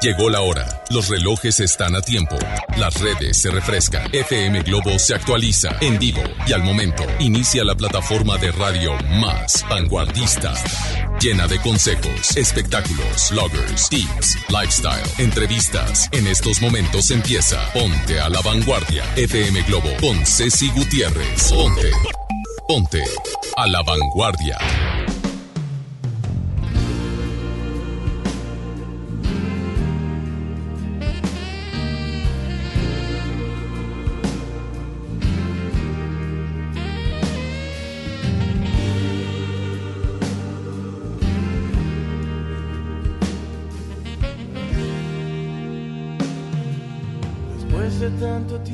Llegó la hora. Los relojes están a tiempo. Las redes se refrescan. FM Globo se actualiza en vivo y al momento inicia la plataforma de radio más vanguardista. Llena de consejos, espectáculos, bloggers, tips, lifestyle, entrevistas. En estos momentos empieza Ponte a la Vanguardia. FM Globo con Ceci Gutiérrez. Ponte. Ponte a la Vanguardia.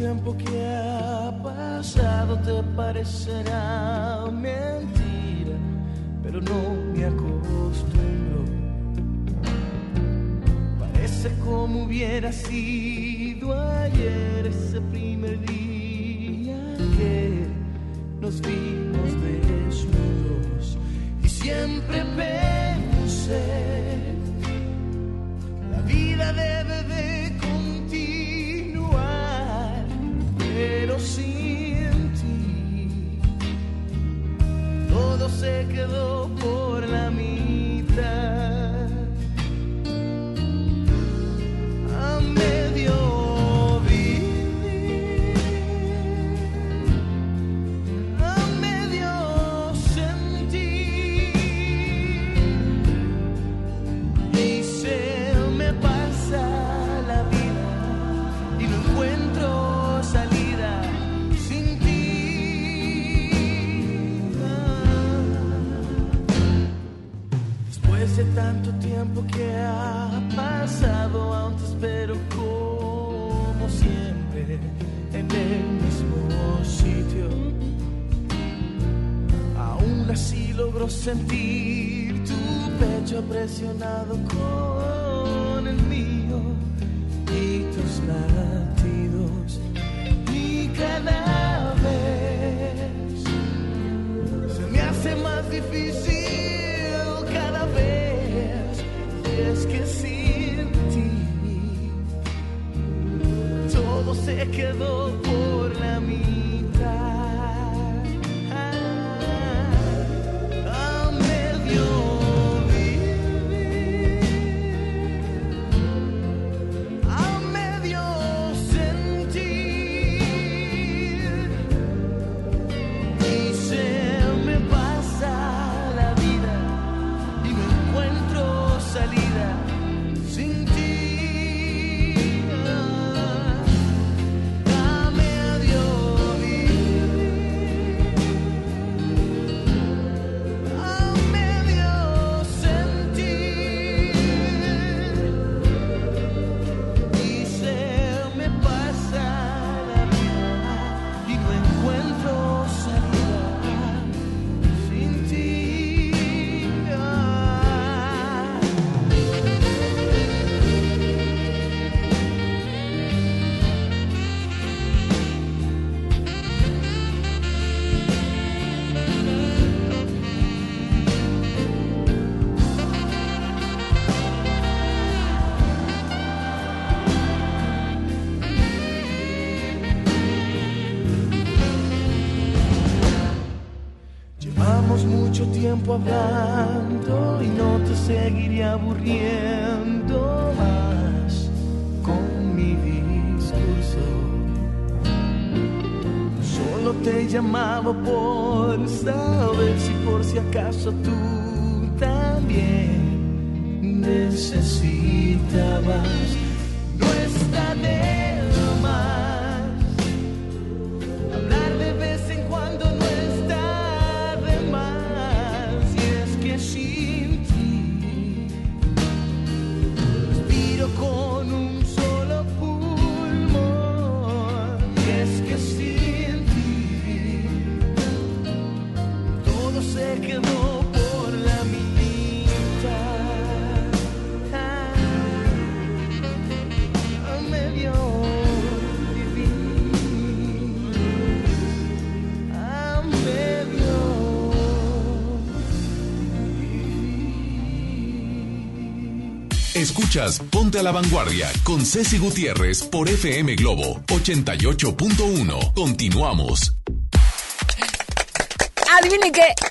Tiempo que ha pasado te parecerá mentira, pero no me acostumbro. Parece como hubiera sido ayer ese primer día que nos vimos desnudos y siempre pensé la vida debe de pero sin ti todo se quedó por la mitad. Tiempo que ha pasado, aún te espero como siempre en el mismo sitio. Aún así logro sentir tu pecho presionado con el mío y tus latidos. Y cada vez se me hace más difícil se quedó tiempo hablando y no te seguiré aburriendo más con mi discurso. Solo te llamaba por saber si por si acaso tú también necesitabas. Ponte a la Vanguardia con Ceci Gutiérrez por FM Globo 88.1. Continuamos. Adivinen qué.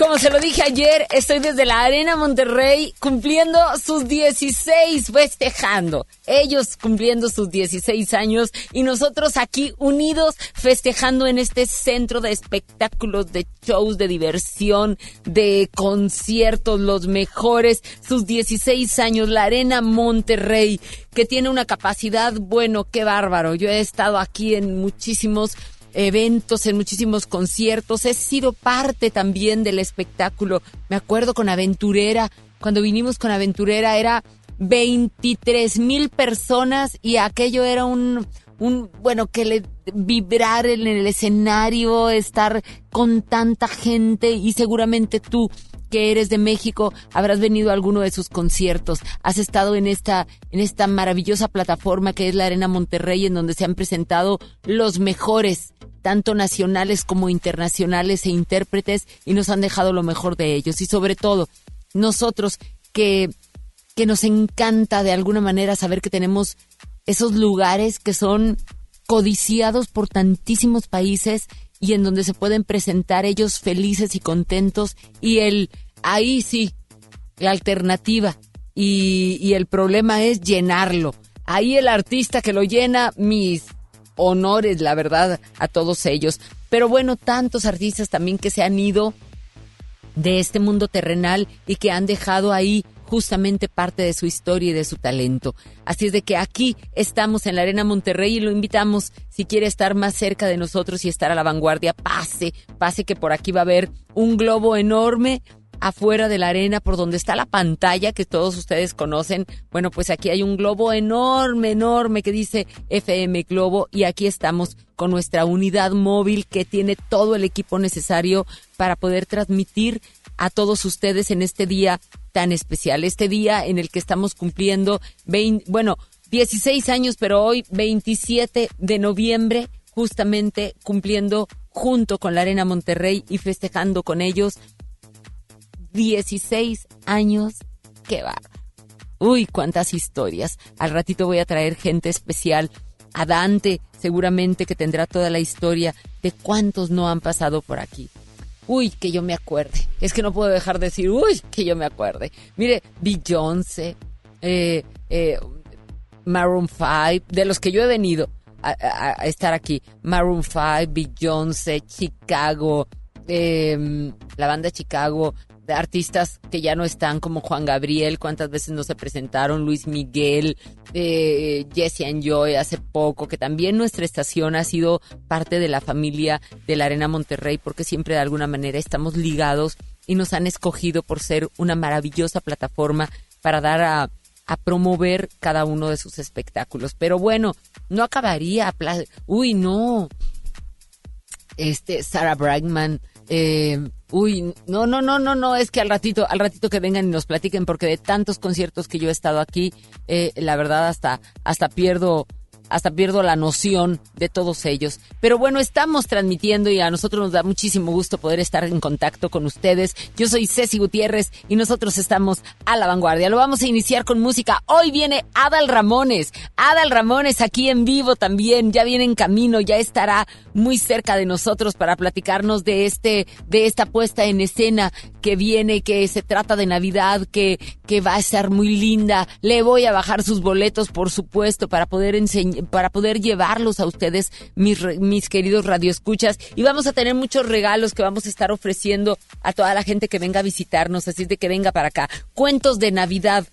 Como se lo dije ayer, estoy desde la Arena Monterrey cumpliendo sus 16, festejando. Ellos cumpliendo sus 16 años y nosotros aquí unidos festejando en este centro de espectáculos, de shows, de diversión, de conciertos, los mejores. Sus 16 años, la Arena Monterrey, que tiene una capacidad, bueno, qué bárbaro. Yo he estado aquí en muchísimos eventos, en muchísimos conciertos. He sido parte también del espectáculo. Me acuerdo con Aventurera, cuando vinimos con Aventurera era 23 mil personas y aquello era un, un, bueno, que le vibrar en el escenario, estar con tanta gente y seguramente tú que eres de México, habrás venido a alguno de sus conciertos, has estado en esta, en esta maravillosa plataforma que es la Arena Monterrey, en donde se han presentado los mejores tanto nacionales como internacionales e intérpretes, y nos han dejado lo mejor de ellos. Y sobre todo, nosotros que, que nos encanta de alguna manera saber que tenemos esos lugares que son codiciados por tantísimos países y en donde se pueden presentar ellos felices y contentos y el ahí sí la alternativa y, y el problema es llenarlo ahí el artista que lo llena mis honores, la verdad, a todos ellos. Pero bueno, tantos artistas también que se han ido de este mundo terrenal y que han dejado ahí justamente parte de su historia y de su talento. Así es de que aquí estamos en la Arena Monterrey y lo invitamos, si quiere estar más cerca de nosotros y estar a la vanguardia, pase, pase que por aquí va a haber un globo enorme, afuera de la arena por donde está la pantalla que todos ustedes conocen. Bueno, pues aquí hay un globo enorme, enorme que dice FM Globo y aquí estamos con nuestra unidad móvil que tiene todo el equipo necesario para poder transmitir a todos ustedes en este día tan especial, este día en el que estamos cumpliendo 20, bueno, 16 años, pero hoy 27 de noviembre, justamente cumpliendo junto con la Arena Monterrey y festejando con ellos 16 años. Qué va. Uy, cuántas historias. Al ratito voy a traer gente especial. A Dante, seguramente que tendrá toda la historia de cuántos no han pasado por aquí. Uy, que yo me acuerde. Es que no puedo dejar de decir, uy, que yo me acuerde. Mire, Beyoncé, eh, eh, Maroon 5, de los que yo he venido a, estar aquí. Maroon 5, Beyoncé, Chicago, eh, la banda Chicago, artistas que ya no están como Juan Gabriel, cuántas veces no se presentaron, Luis Miguel, eh, Jesse and Joy hace poco, que también nuestra estación ha sido parte de la familia de la Arena Monterrey porque siempre de alguna manera estamos ligados y nos han escogido por ser una maravillosa plataforma para dar a, promover cada uno de sus espectáculos. Pero bueno, no acabaría. Uy, no. Este, Sarah Brightman, eh, uy, no, no, no, no, no, es que al ratito, al ratito que vengan y nos platiquen, porque de tantos conciertos que yo he estado aquí, eh, la verdad hasta, hasta pierdo hasta pierdo la noción de todos ellos. Pero bueno, estamos transmitiendo y a nosotros nos da muchísimo gusto poder estar en contacto con ustedes. Yo soy Ceci Gutiérrez y nosotros estamos a la vanguardia. Lo vamos a iniciar con música. Hoy viene Adal Ramones. Adal Ramones aquí en vivo también. Ya viene en camino, ya estará muy cerca de nosotros para platicarnos de este, de esta puesta en escena que viene, que se trata de Navidad, que, que va a estar muy linda. Le voy a bajar sus boletos, por supuesto, para poder enseñar para poder llevarlos a ustedes, mis, mis queridos radioescuchas. Y vamos a tener muchos regalos que vamos a estar ofreciendo a toda la gente que venga a visitarnos, así de que venga para acá. Cuentos de Navidad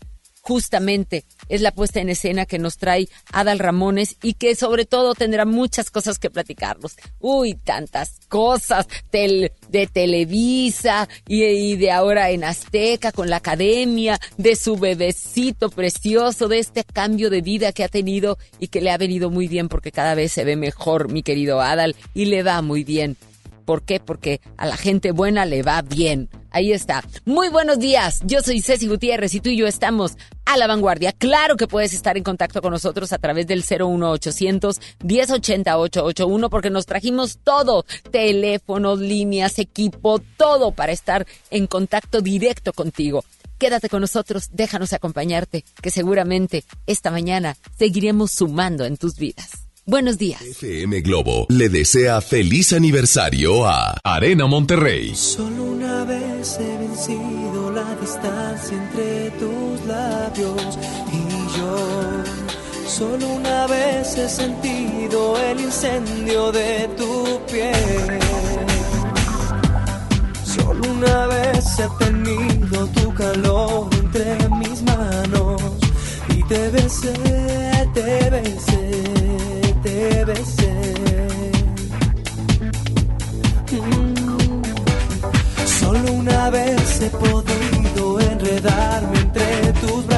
justamente es la puesta en escena que nos trae Adal Ramones y que sobre todo tendrá muchas cosas que platicarnos. Uy, tantas cosas de Televisa y, de ahora en Azteca con la academia, de su bebecito precioso, de este cambio de vida que ha tenido y que le ha venido muy bien porque cada vez se ve mejor, mi querido Adal, y le va muy bien. ¿Por qué? Porque a la gente buena le va bien. Ahí está. Muy buenos días. Yo soy Ceci Gutiérrez y tú y yo estamos a la vanguardia. Claro que puedes estar en contacto con nosotros a través del 01800 1080 881 porque nos trajimos todo. Teléfonos, líneas, equipo, todo para estar en contacto directo contigo. Quédate con nosotros, déjanos acompañarte, que seguramente esta mañana seguiremos sumando en tus vidas. Buenos días. FM Globo le desea feliz aniversario a Arena Monterrey. Solo una vez he vencido la distancia entre tus labios y yo. Solo una vez he sentido el incendio de tu piel. Solo una vez he tenido tu calor entre mis manos y te besé, te besé, te besé. Mm. Solo una vez he podido enredarme entre tus brazos.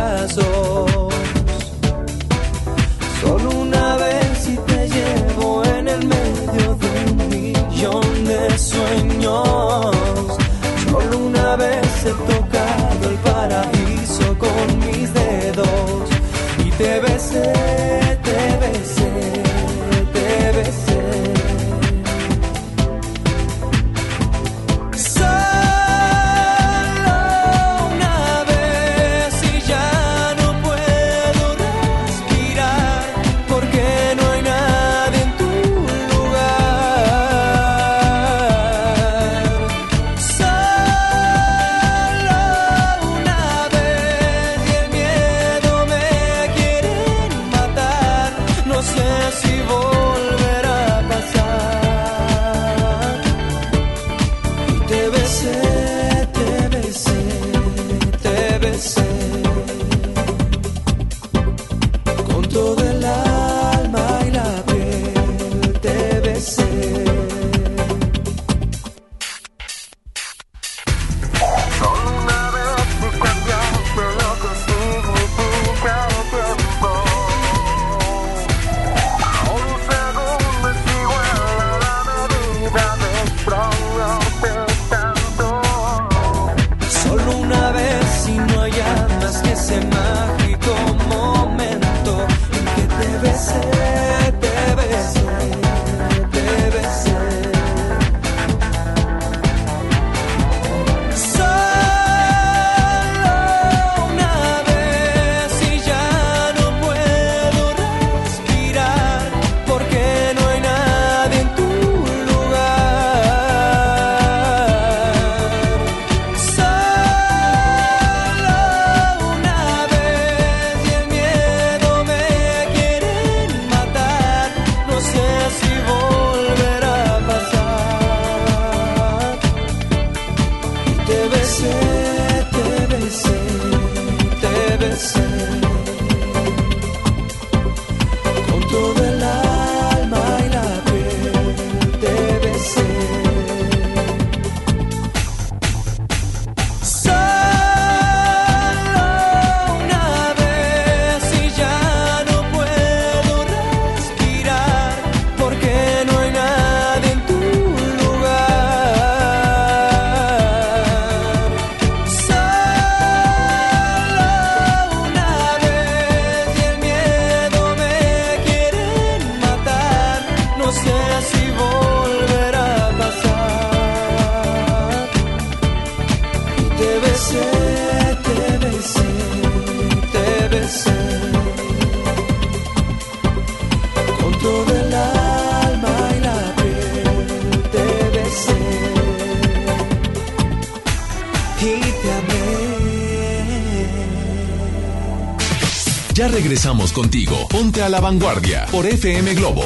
Regresamos contigo. Ponte a la vanguardia por FM Globo.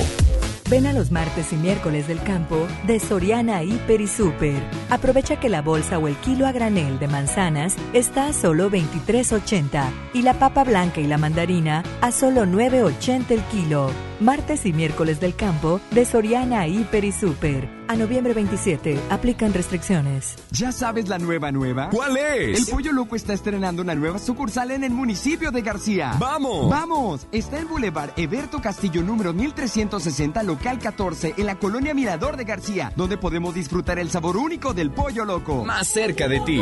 Ven a los martes y miércoles del campo de Soriana Hiper y Super. Aprovecha que la bolsa o el kilo a granel de manzanas está a solo 23.80 y la papa blanca y la mandarina a solo 9.80 el kilo. Martes y miércoles del campo de Soriana Hiper y Super. A noviembre 27 aplican restricciones. ¿Ya sabes la nueva nueva? ¿Cuál es? El Pollo Loco está estrenando una nueva sucursal en el municipio de García. ¡Vamos! ¡Vamos! Está en Boulevard Eberto Castillo número 1360, local 14, en la colonia Mirador de García, donde podemos disfrutar el sabor único del Pollo Loco. Más cerca de ti.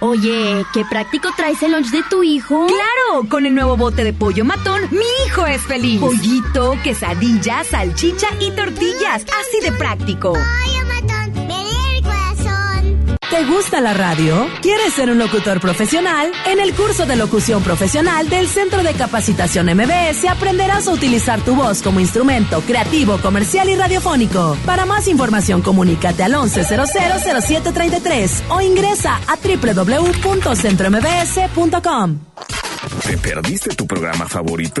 Oye, qué práctico traes el lunch de tu hijo. ¡Claro! Con el nuevo bote de pollo matón, mi hijo es feliz. Pollito, quesadilla, salchicha y tortillas. Así de práctico. Pollo ¿Te gusta la radio? ¿Quieres ser un locutor profesional? En el curso de locución profesional del Centro de Capacitación MBS aprenderás a utilizar tu voz como instrumento creativo, comercial y radiofónico. Para más información, comunícate al 11000733 o ingresa a www.centrombs.com. ¿Te perdiste tu programa favorito?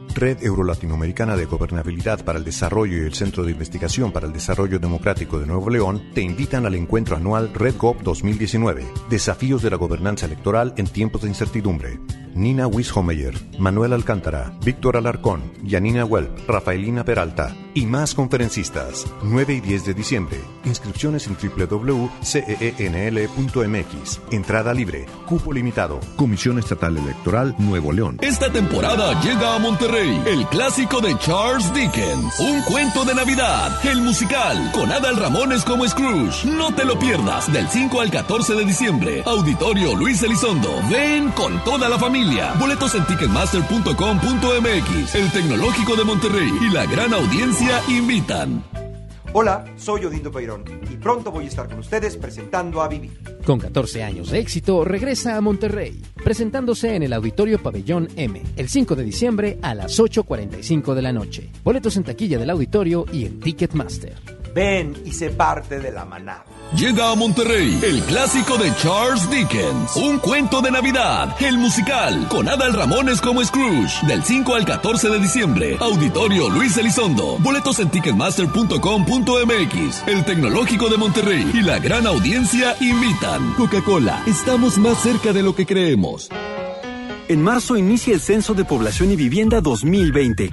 Red Euro-Latinoamericana de Gobernabilidad para el Desarrollo y el Centro de Investigación para el Desarrollo Democrático de Nuevo León te invitan al encuentro anual RedGov 2019, Desafíos de la Gobernanza Electoral en tiempos de incertidumbre. Nina Wishomeyer, Manuel Alcántara, Víctor Alarcón, Yanina Welp, Rafaelina Peralta y más conferencistas. 9 y 10 de diciembre. Inscripciones en www.ceenl.mx. Entrada libre. Cupo limitado. Comisión Estatal Electoral Nuevo León. Esta temporada llega a Monterrey el clásico de Charles Dickens. Un cuento de Navidad. El musical con Adal Ramones como Scrooge. No te lo pierdas del 5 al 14 de diciembre. Auditorio Luis Elizondo. Ven con toda la familia Boletos en ticketmaster.com.mx. El Tecnológico de Monterrey y la gran audiencia invitan. Hola, soy Odindo Peirón y pronto voy a estar con ustedes presentando a Vivir. Con 14 años de éxito, regresa a Monterrey, presentándose en el Auditorio Pabellón M, el 5 de diciembre a las 8.45 de la noche. Boletos en taquilla del auditorio y en Ticketmaster. Ven y sé parte de la manada. Llega a Monterrey el clásico de Charles Dickens, un cuento de Navidad, el musical, con Adal Ramones como Scrooge, del 5 al 14 de diciembre. Auditorio Luis Elizondo. Boletos en ticketmaster.com.mx. El Tecnológico de Monterrey y la gran audiencia invitan. Coca-Cola, estamos más cerca de lo que creemos. En marzo inicia el Censo de Población y Vivienda 2020.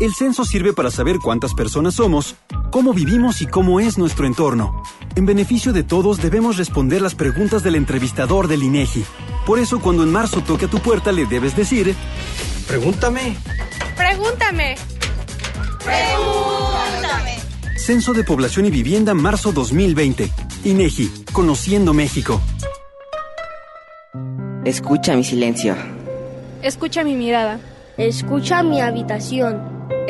El censo sirve para saber cuántas personas somos, cómo vivimos y cómo es nuestro entorno. En beneficio de todos debemos responder las preguntas del entrevistador del INEGI. Por eso cuando en marzo toque a tu puerta le debes decir, pregúntame. Pregúntame. Pregúntame. Censo de Población y Vivienda marzo 2020. INEGI, Conociendo México. Escucha mi silencio. Escucha mi mirada. Escucha mi habitación.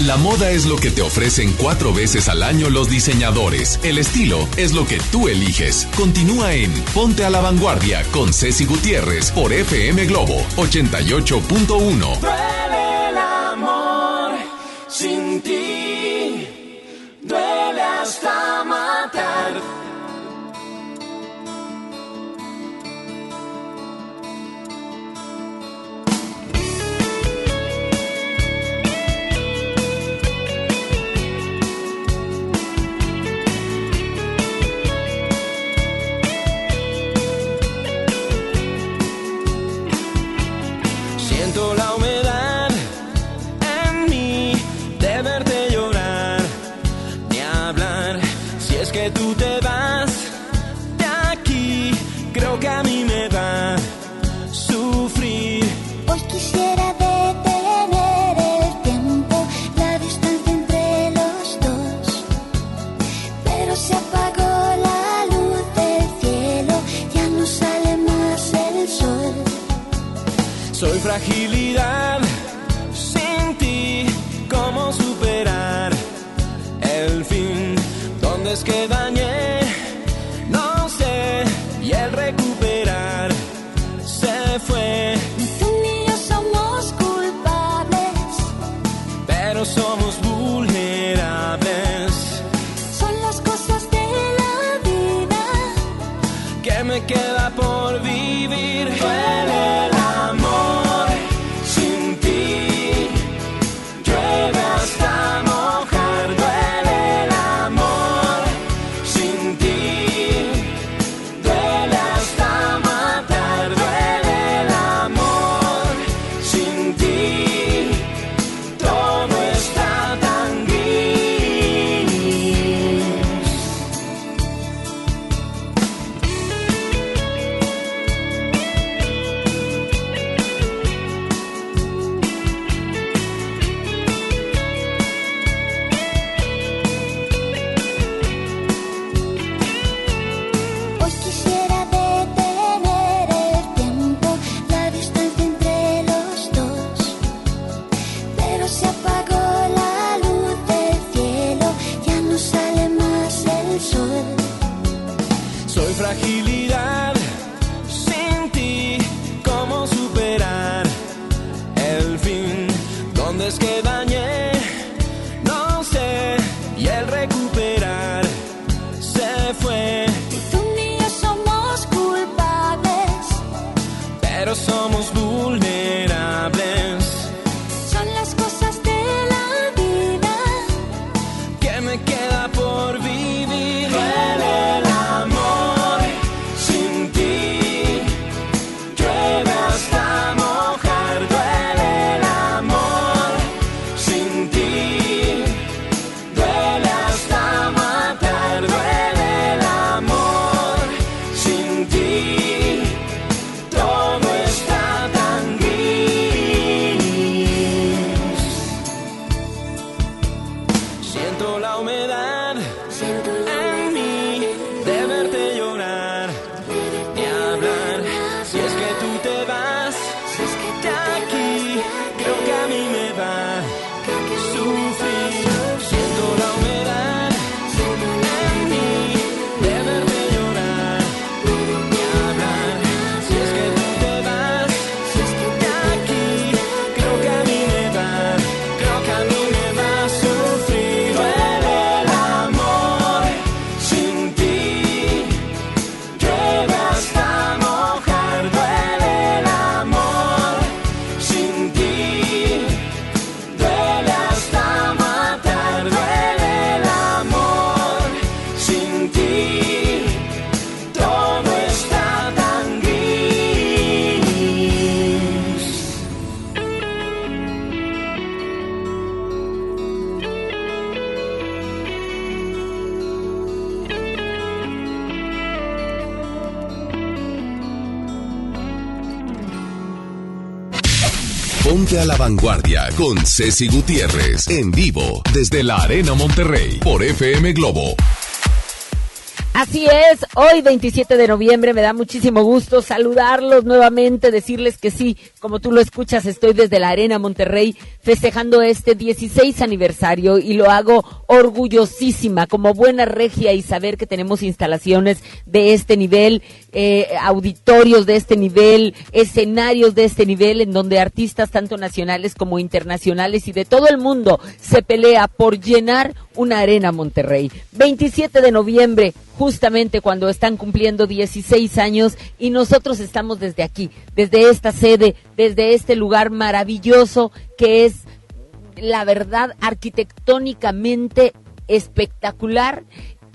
La moda es lo que te ofrecen cuatro veces al año los diseñadores. El estilo es lo que tú eliges. Continúa en Ponte a la Vanguardia con Ceci Gutiérrez por FM Globo 88.1. Duele el amor sin ti, sin con Ceci Gutiérrez en vivo desde la Arena Monterrey por FM Globo. Así es, hoy 27 de noviembre me da muchísimo gusto saludarlos nuevamente, decirles que sí, como tú lo escuchas, estoy desde la Arena Monterrey festejando este 16 aniversario y lo hago orgullosísima, como buena regia y saber que tenemos instalaciones de este nivel, eh, auditorios de este nivel, escenarios de este nivel, en donde artistas tanto nacionales como internacionales y de todo el mundo se pelea por llenar una Arena Monterrey. 27 de noviembre, justamente cuando están cumpliendo 16 años y nosotros estamos desde aquí, desde esta sede, desde este lugar maravilloso que es, la verdad, arquitectónicamente espectacular,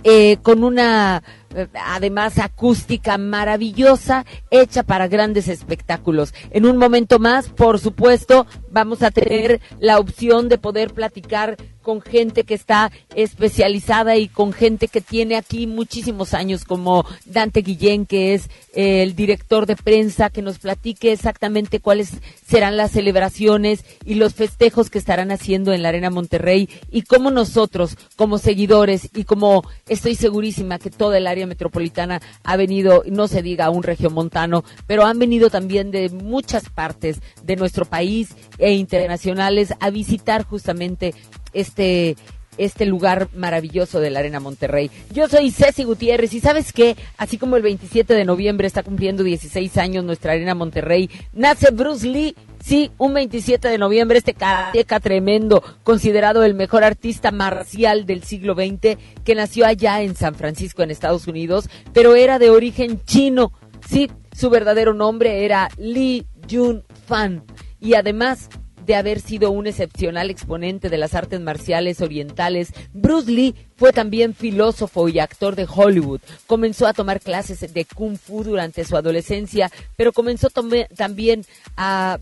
eh, con una, además, acústica maravillosa, hecha para grandes espectáculos. En un momento más, por supuesto, vamos a tener la opción de poder platicar con gente que está especializada y con gente que tiene aquí muchísimos años, como Dante Guillén, que es eh, el director de prensa, que nos platique exactamente cuáles serán las celebraciones y los festejos que estarán haciendo en la Arena Monterrey y cómo nosotros, como seguidores y como estoy segurísima que toda el área metropolitana ha venido, no se diga un regiomontano, pero han venido también de muchas partes de nuestro país e internacionales a visitar justamente este este lugar maravilloso de la Arena Monterrey. Yo soy Ceci Gutiérrez y sabes qué, así como el 27 de noviembre está cumpliendo 16 años nuestra Arena Monterrey, nace Bruce Lee. Sí, un 27 de noviembre, este karateca tremendo, considerado el mejor artista marcial del siglo XX, que nació allá en San Francisco, en Estados Unidos, pero era de origen chino. Sí, su verdadero nombre era Lee Jun Fan. Y además de haber sido un excepcional exponente de las artes marciales orientales, Bruce Lee fue también filósofo y actor de Hollywood. Comenzó a tomar clases de kung fu durante su adolescencia, pero comenzó también a...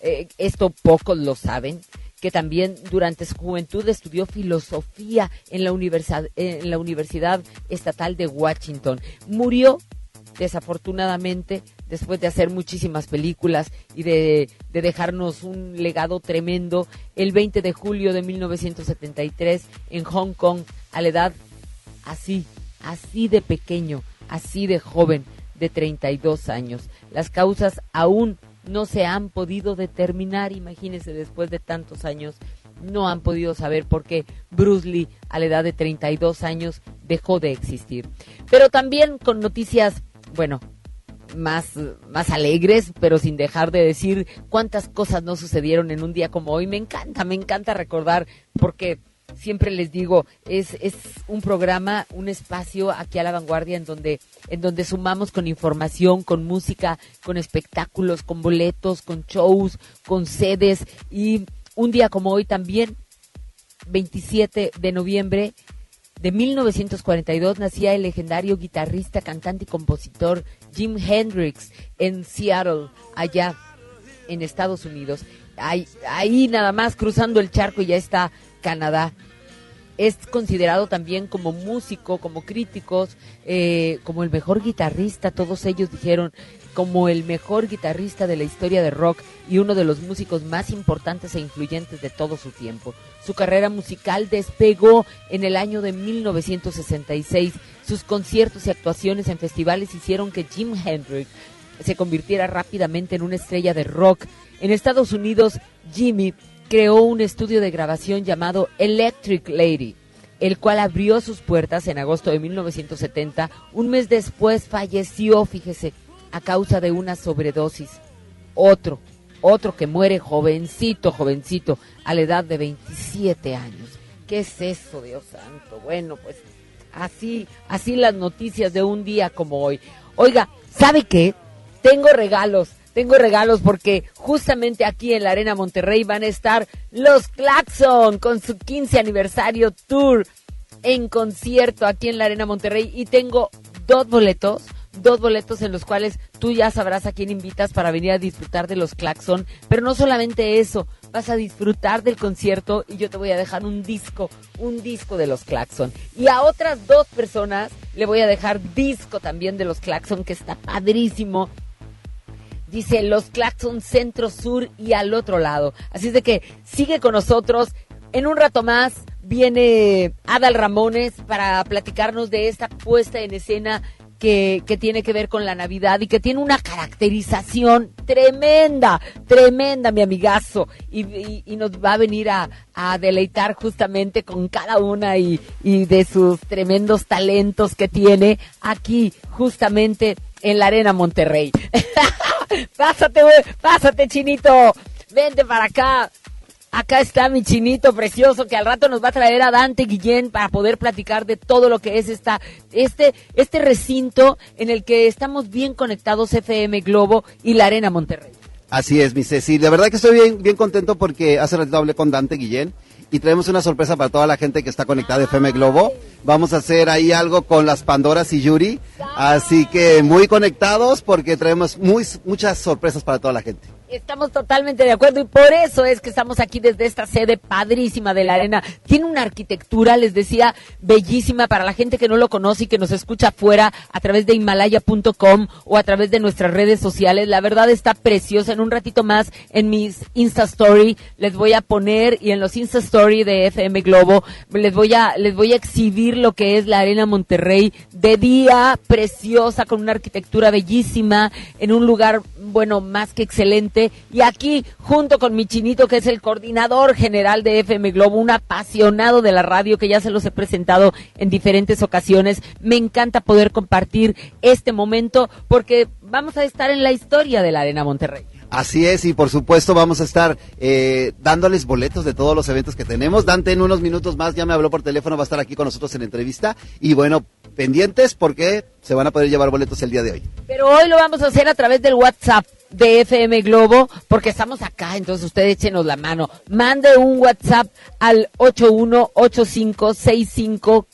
eh, esto pocos lo saben, que también durante su juventud estudió filosofía en la, en la Universidad Estatal de Washington. Murió desafortunadamente, después de hacer muchísimas películas y de, de dejarnos un legado tremendo, el 20 de julio de 1973 en Hong Kong, a la edad así, así de pequeño, así de joven, de 32 años. Las causas aún no se han podido determinar, imagínense, después de tantos años, no han podido saber por qué Bruce Lee a la edad de 32 años dejó de existir. Pero también con noticias, bueno, más, más alegres, pero sin dejar de decir cuántas cosas no sucedieron en un día como hoy. Me encanta, me encanta recordar, porque siempre les digo, es, es un programa, un espacio aquí a la vanguardia en donde, en donde sumamos con información, con música, con espectáculos, con boletos, con shows, con sedes y un día como hoy también, 27 de noviembre de 1942, nacía el legendario guitarrista, cantante y compositor Jim Hendrix en Seattle, allá en Estados Unidos. Ahí, nada más cruzando el charco y ya está Canadá. Es considerado también como músico, como críticos, eh, como el mejor guitarrista, todos ellos dijeron, como el mejor guitarrista de la historia de rock y uno de los músicos más importantes e influyentes de todo su tiempo. Su carrera musical despegó en el año de 1966. Sus conciertos y actuaciones en festivales hicieron que Jim Hendrix se convirtiera rápidamente en una estrella de rock. En Estados Unidos, Jimmy creó un estudio de grabación llamado Electric Lady, el cual abrió sus puertas en agosto de 1970. Un mes después falleció, fíjese, a causa de una sobredosis. Otro, otro que muere jovencito, jovencito, a la edad de 27 años. ¿Qué es eso, Dios santo? Bueno, pues así, así las noticias de un día como hoy. Oiga, ¿sabe qué? Tengo regalos, tengo regalos porque justamente aquí en la Arena Monterrey van a estar los Claxon con su 15 aniversario tour en concierto aquí en la Arena Monterrey y tengo dos boletos dos boletos en los cuales tú ya sabrás a quién invitas para venir a disfrutar de los Claxon. Pero no solamente eso, vas a disfrutar del concierto y yo te voy a dejar un disco, un disco de los Claxon. Y a otras dos personas le voy a dejar disco también de los Claxon, que está padrísimo. Dice los Claxon Centro Sur y al otro lado. Así es de que sigue con nosotros. En un rato más viene Adal Ramones para platicarnos de esta puesta en escena que, que, tiene que ver con la Navidad y que tiene una caracterización tremenda, tremenda, mi amigazo. Y, y, nos va a venir a, a, deleitar justamente con cada una y, y de sus tremendos talentos que tiene aquí, justamente en la Arena Monterrey. pásate, pásate, chinito. Vente para acá. Acá está mi chinito precioso que al rato nos va a traer a Dante Guillén para poder platicar de todo lo que es esta, este, este recinto en el que estamos bien conectados FM Globo y la Arena Monterrey. Así es, mi Ceci. La verdad que estoy bien, bien contento porque hace rato hablé con Dante Guillén y traemos una sorpresa para toda la gente que está conectada de FM Globo. Vamos a hacer ahí algo con las Pandoras y Yuri. Así que muy conectados porque traemos muy, muchas sorpresas para toda la gente. Estamos totalmente de acuerdo y por eso es que estamos aquí desde esta sede padrísima de la arena. Tiene una arquitectura, les decía, bellísima para la gente que no lo conoce y que nos escucha afuera a través de himalaya.com o a través de nuestras redes sociales. La verdad está preciosa. En un ratito más en mis Insta Story les voy a poner y en los Insta Story de FM Globo les voy a les voy a exhibir lo que es la Arena Monterrey de día, preciosa con una arquitectura bellísima en un lugar bueno, más que excelente. Y aquí, junto con mi chinito, que es el coordinador general de FM Globo, un apasionado de la radio, que ya se los he presentado en diferentes ocasiones. Me encanta poder compartir este momento porque vamos a estar en la historia de la Arena Monterrey. Así es, y por supuesto vamos a estar eh, dándoles boletos de todos los eventos que tenemos. Dante en unos minutos más ya me habló por teléfono, va a estar aquí con nosotros en entrevista. Y bueno, pendientes porque se van a poder llevar boletos el día de hoy. Pero hoy lo vamos a hacer a través del WhatsApp de FM Globo, porque estamos acá, entonces ustedes échenos la mano. Mande un WhatsApp al 818565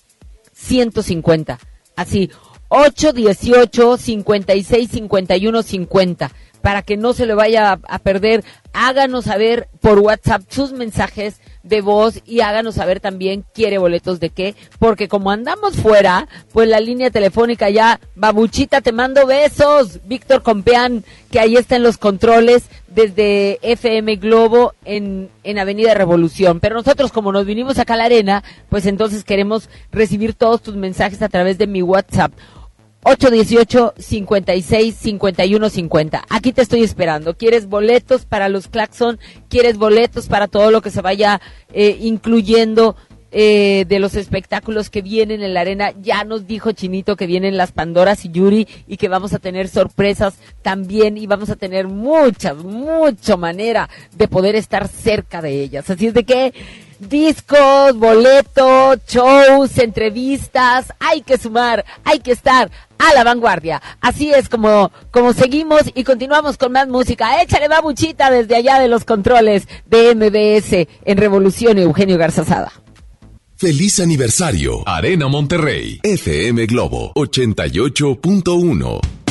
Así, 818 56 51 50 para que no se le vaya a, perder. Háganos saber por WhatsApp sus mensajes de voz y háganos saber también quiere boletos de qué, porque como andamos fuera, pues la línea telefónica ya, babuchita, te mando besos, Víctor Compeán, que ahí está en los controles desde FM Globo en, en Avenida Revolución. Pero nosotros como nos vinimos acá a la arena, pues entonces queremos recibir todos tus mensajes a través de mi WhatsApp 818-56-5150. Aquí te estoy esperando. ¿Quieres boletos para los Claxon? ¿Quieres boletos para todo lo que se vaya eh, incluyendo eh, de los espectáculos que vienen en la arena? Ya nos dijo Chinito que vienen las Pandoras y Yuri y que vamos a tener sorpresas también y vamos a tener muchas, mucha manera de poder estar cerca de ellas. Así es de que discos, boletos, shows, entrevistas, hay que sumar, hay que estar a la vanguardia. Así es como, como seguimos y continuamos con más música. Échale babuchita desde allá de los controles de MBS en Revolución Eugenio Garzazada. Feliz aniversario, Arena Monterrey, FM Globo 88.1.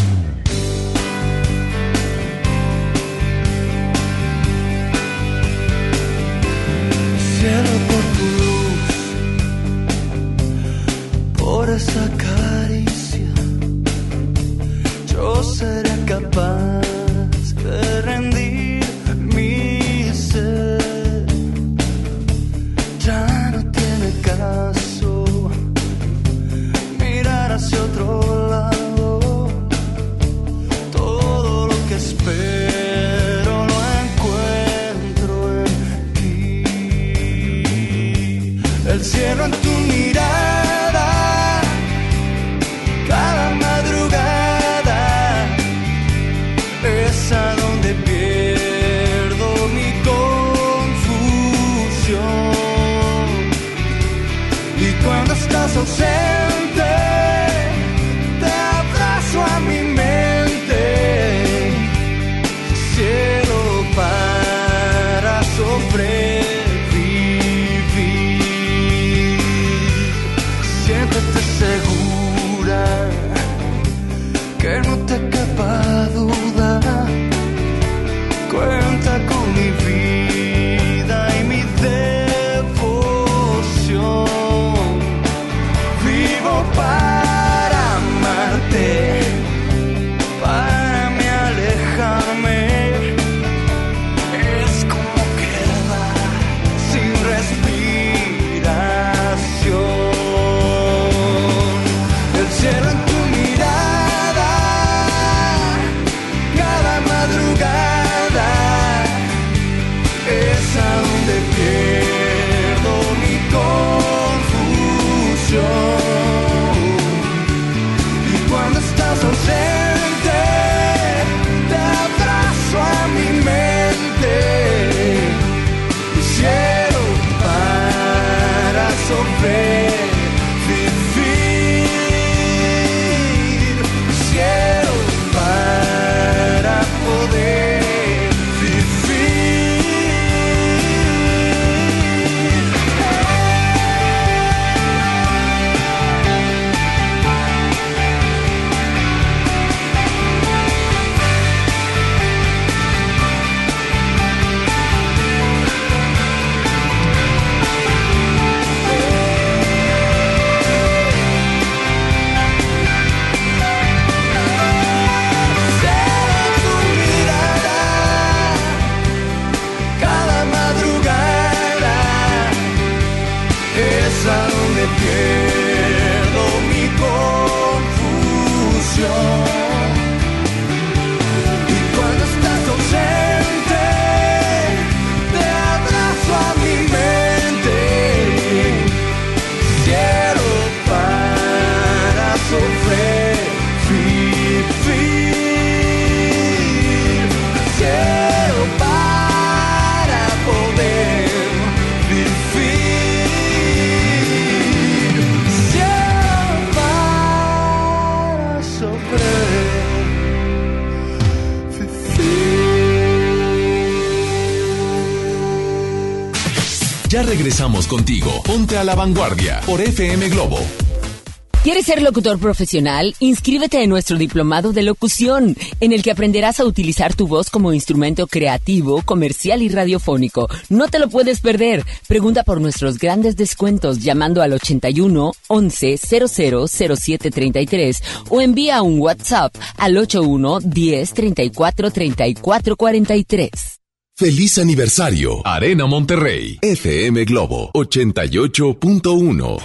regresamos contigo. Ponte a la vanguardia por FM Globo. ¿Quieres ser locutor profesional? Inscríbete en nuestro diplomado de locución, en el que aprenderás a utilizar tu voz como instrumento creativo, comercial y radiofónico. No te lo puedes perder. Pregunta por nuestros grandes descuentos llamando al 81 11 00 0733 o envía un WhatsApp al 81 10 34 34 43. Feliz aniversario, Arena Monterrey, FM Globo 88.1.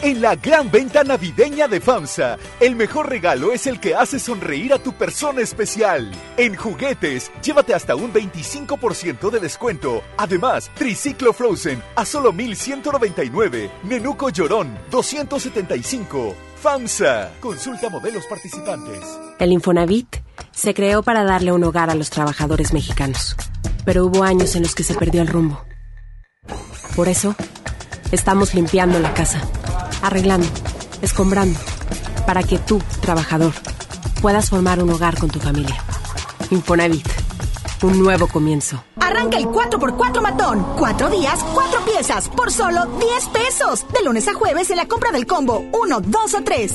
en la gran venta navideña de FAMSA. El mejor regalo es el que hace sonreír a tu persona especial. En juguetes, llévate hasta un 25% de descuento. Además, Triciclo Frozen a solo 1199. Nenuco Llorón 275. FAMSA. Consulta modelos participantes. El Infonavit se creó para darle un hogar a los trabajadores mexicanos. Pero hubo años en los que se perdió el rumbo. Por eso, estamos limpiando la casa, arreglando, escombrando, para que tú, trabajador, puedas formar un hogar con tu familia. Infonavit, un nuevo comienzo. Arranca el 4x4 matón. Cuatro días, cuatro piezas, por solo 10 pesos. De lunes a jueves en la compra del combo 1, 2 o 3.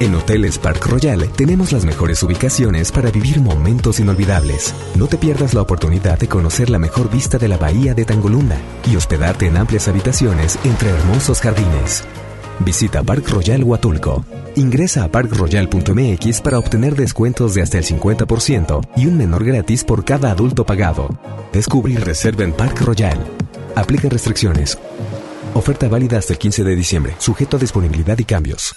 En Hoteles Park Royal tenemos las mejores ubicaciones para vivir momentos inolvidables. No te pierdas la oportunidad de conocer la mejor vista de la bahía de Tangolunda y hospedarte en amplias habitaciones entre hermosos jardines. Visita Park Royal Huatulco. Ingresa a parkroyal.mx para obtener descuentos de hasta el 50% y un menor gratis por cada adulto pagado. Descubre y reserva en Park Royal. Aplica restricciones. Oferta válida hasta el 15 de diciembre, sujeto a disponibilidad y cambios.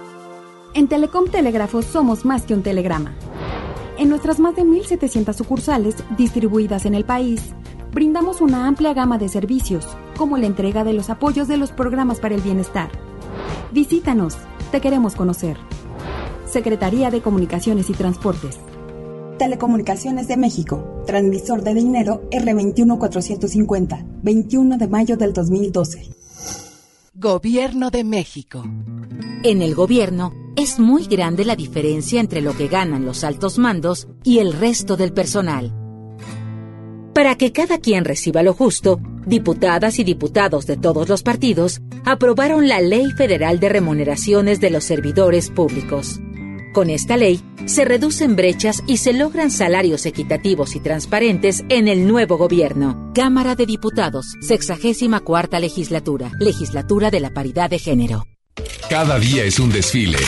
En Telecom Telégrafo somos más que un telegrama. En nuestras más de 1.700 sucursales distribuidas en el país, brindamos una amplia gama de servicios, como la entrega de los apoyos de los programas para el bienestar. Visítanos, te queremos conocer. Secretaría de Comunicaciones y Transportes. Telecomunicaciones de México, transmisor de dinero R21450, 21 de mayo del 2012. Gobierno de México. En el gobierno es muy grande la diferencia entre lo que ganan los altos mandos y el resto del personal. Para que cada quien reciba lo justo, diputadas y diputados de todos los partidos aprobaron la Ley Federal de Remuneraciones de los Servidores Públicos. Con esta ley se reducen brechas y se logran salarios equitativos y transparentes en el nuevo gobierno. Cámara de Diputados, 64 legislatura, legislatura de la paridad de género. Cada día es un desfile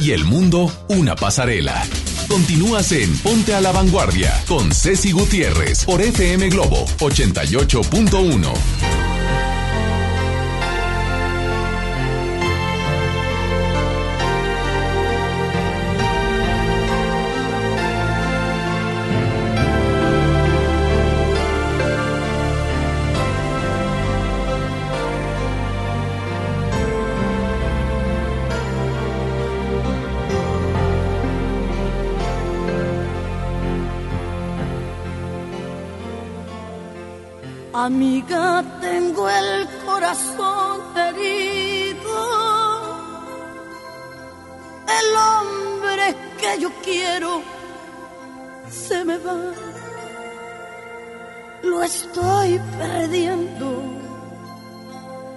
y el mundo una pasarela. Continúas en Ponte a la Vanguardia con Ceci Gutiérrez por FM Globo 88.1. Amiga, tengo el corazón herido. El hombre que yo quiero se me va. Lo estoy perdiendo.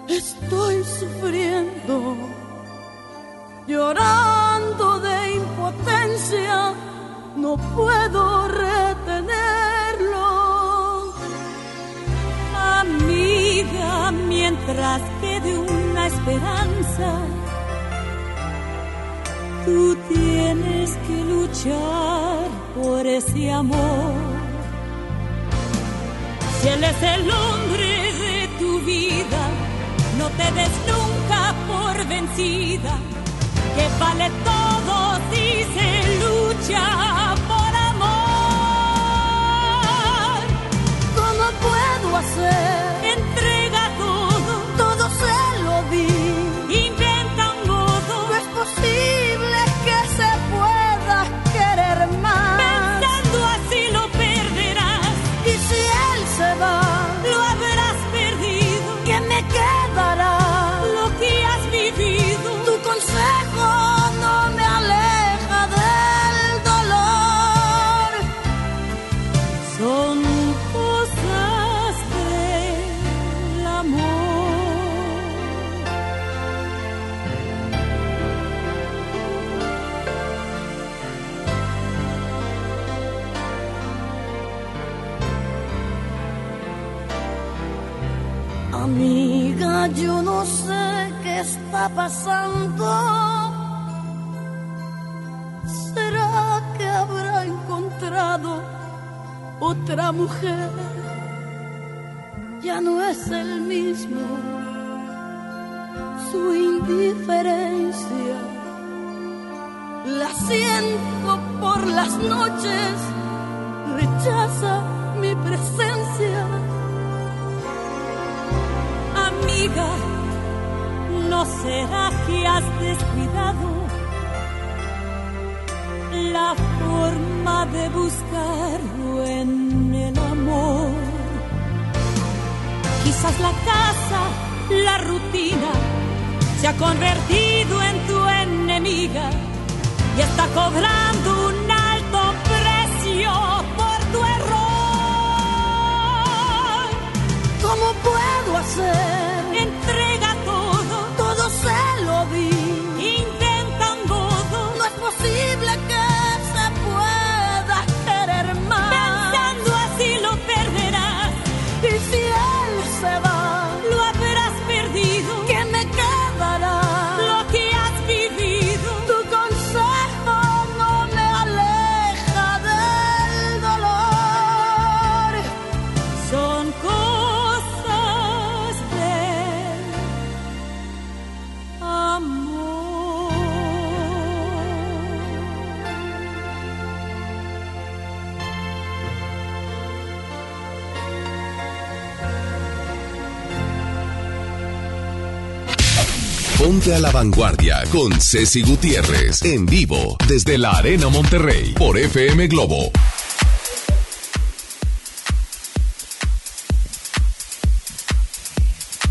Estoy sufriendo. Llorando de impotencia. No puedo retenerlo mientras quede una esperanza. Tú tienes que luchar por ese amor. Si él es el hombre de tu vida, no te des nunca por vencida, que vale todo si se lucha por amor. ¿Cómo puedo hacer? Está pasando. ¿Será que habrá encontrado otra mujer? Ya no es el mismo. Su indiferencia la siento por las noches, rechaza mi presencia. Amiga, ¿no será que has descuidado la forma de buscarlo en el amor? Quizás la casa, la rutina, se ha convertido en tu enemiga y está cobrando un alto precio por tu error. ¿Cómo puedo hacer? A la vanguardia con Ceci Gutiérrez en vivo desde la Arena Monterrey por FM Globo.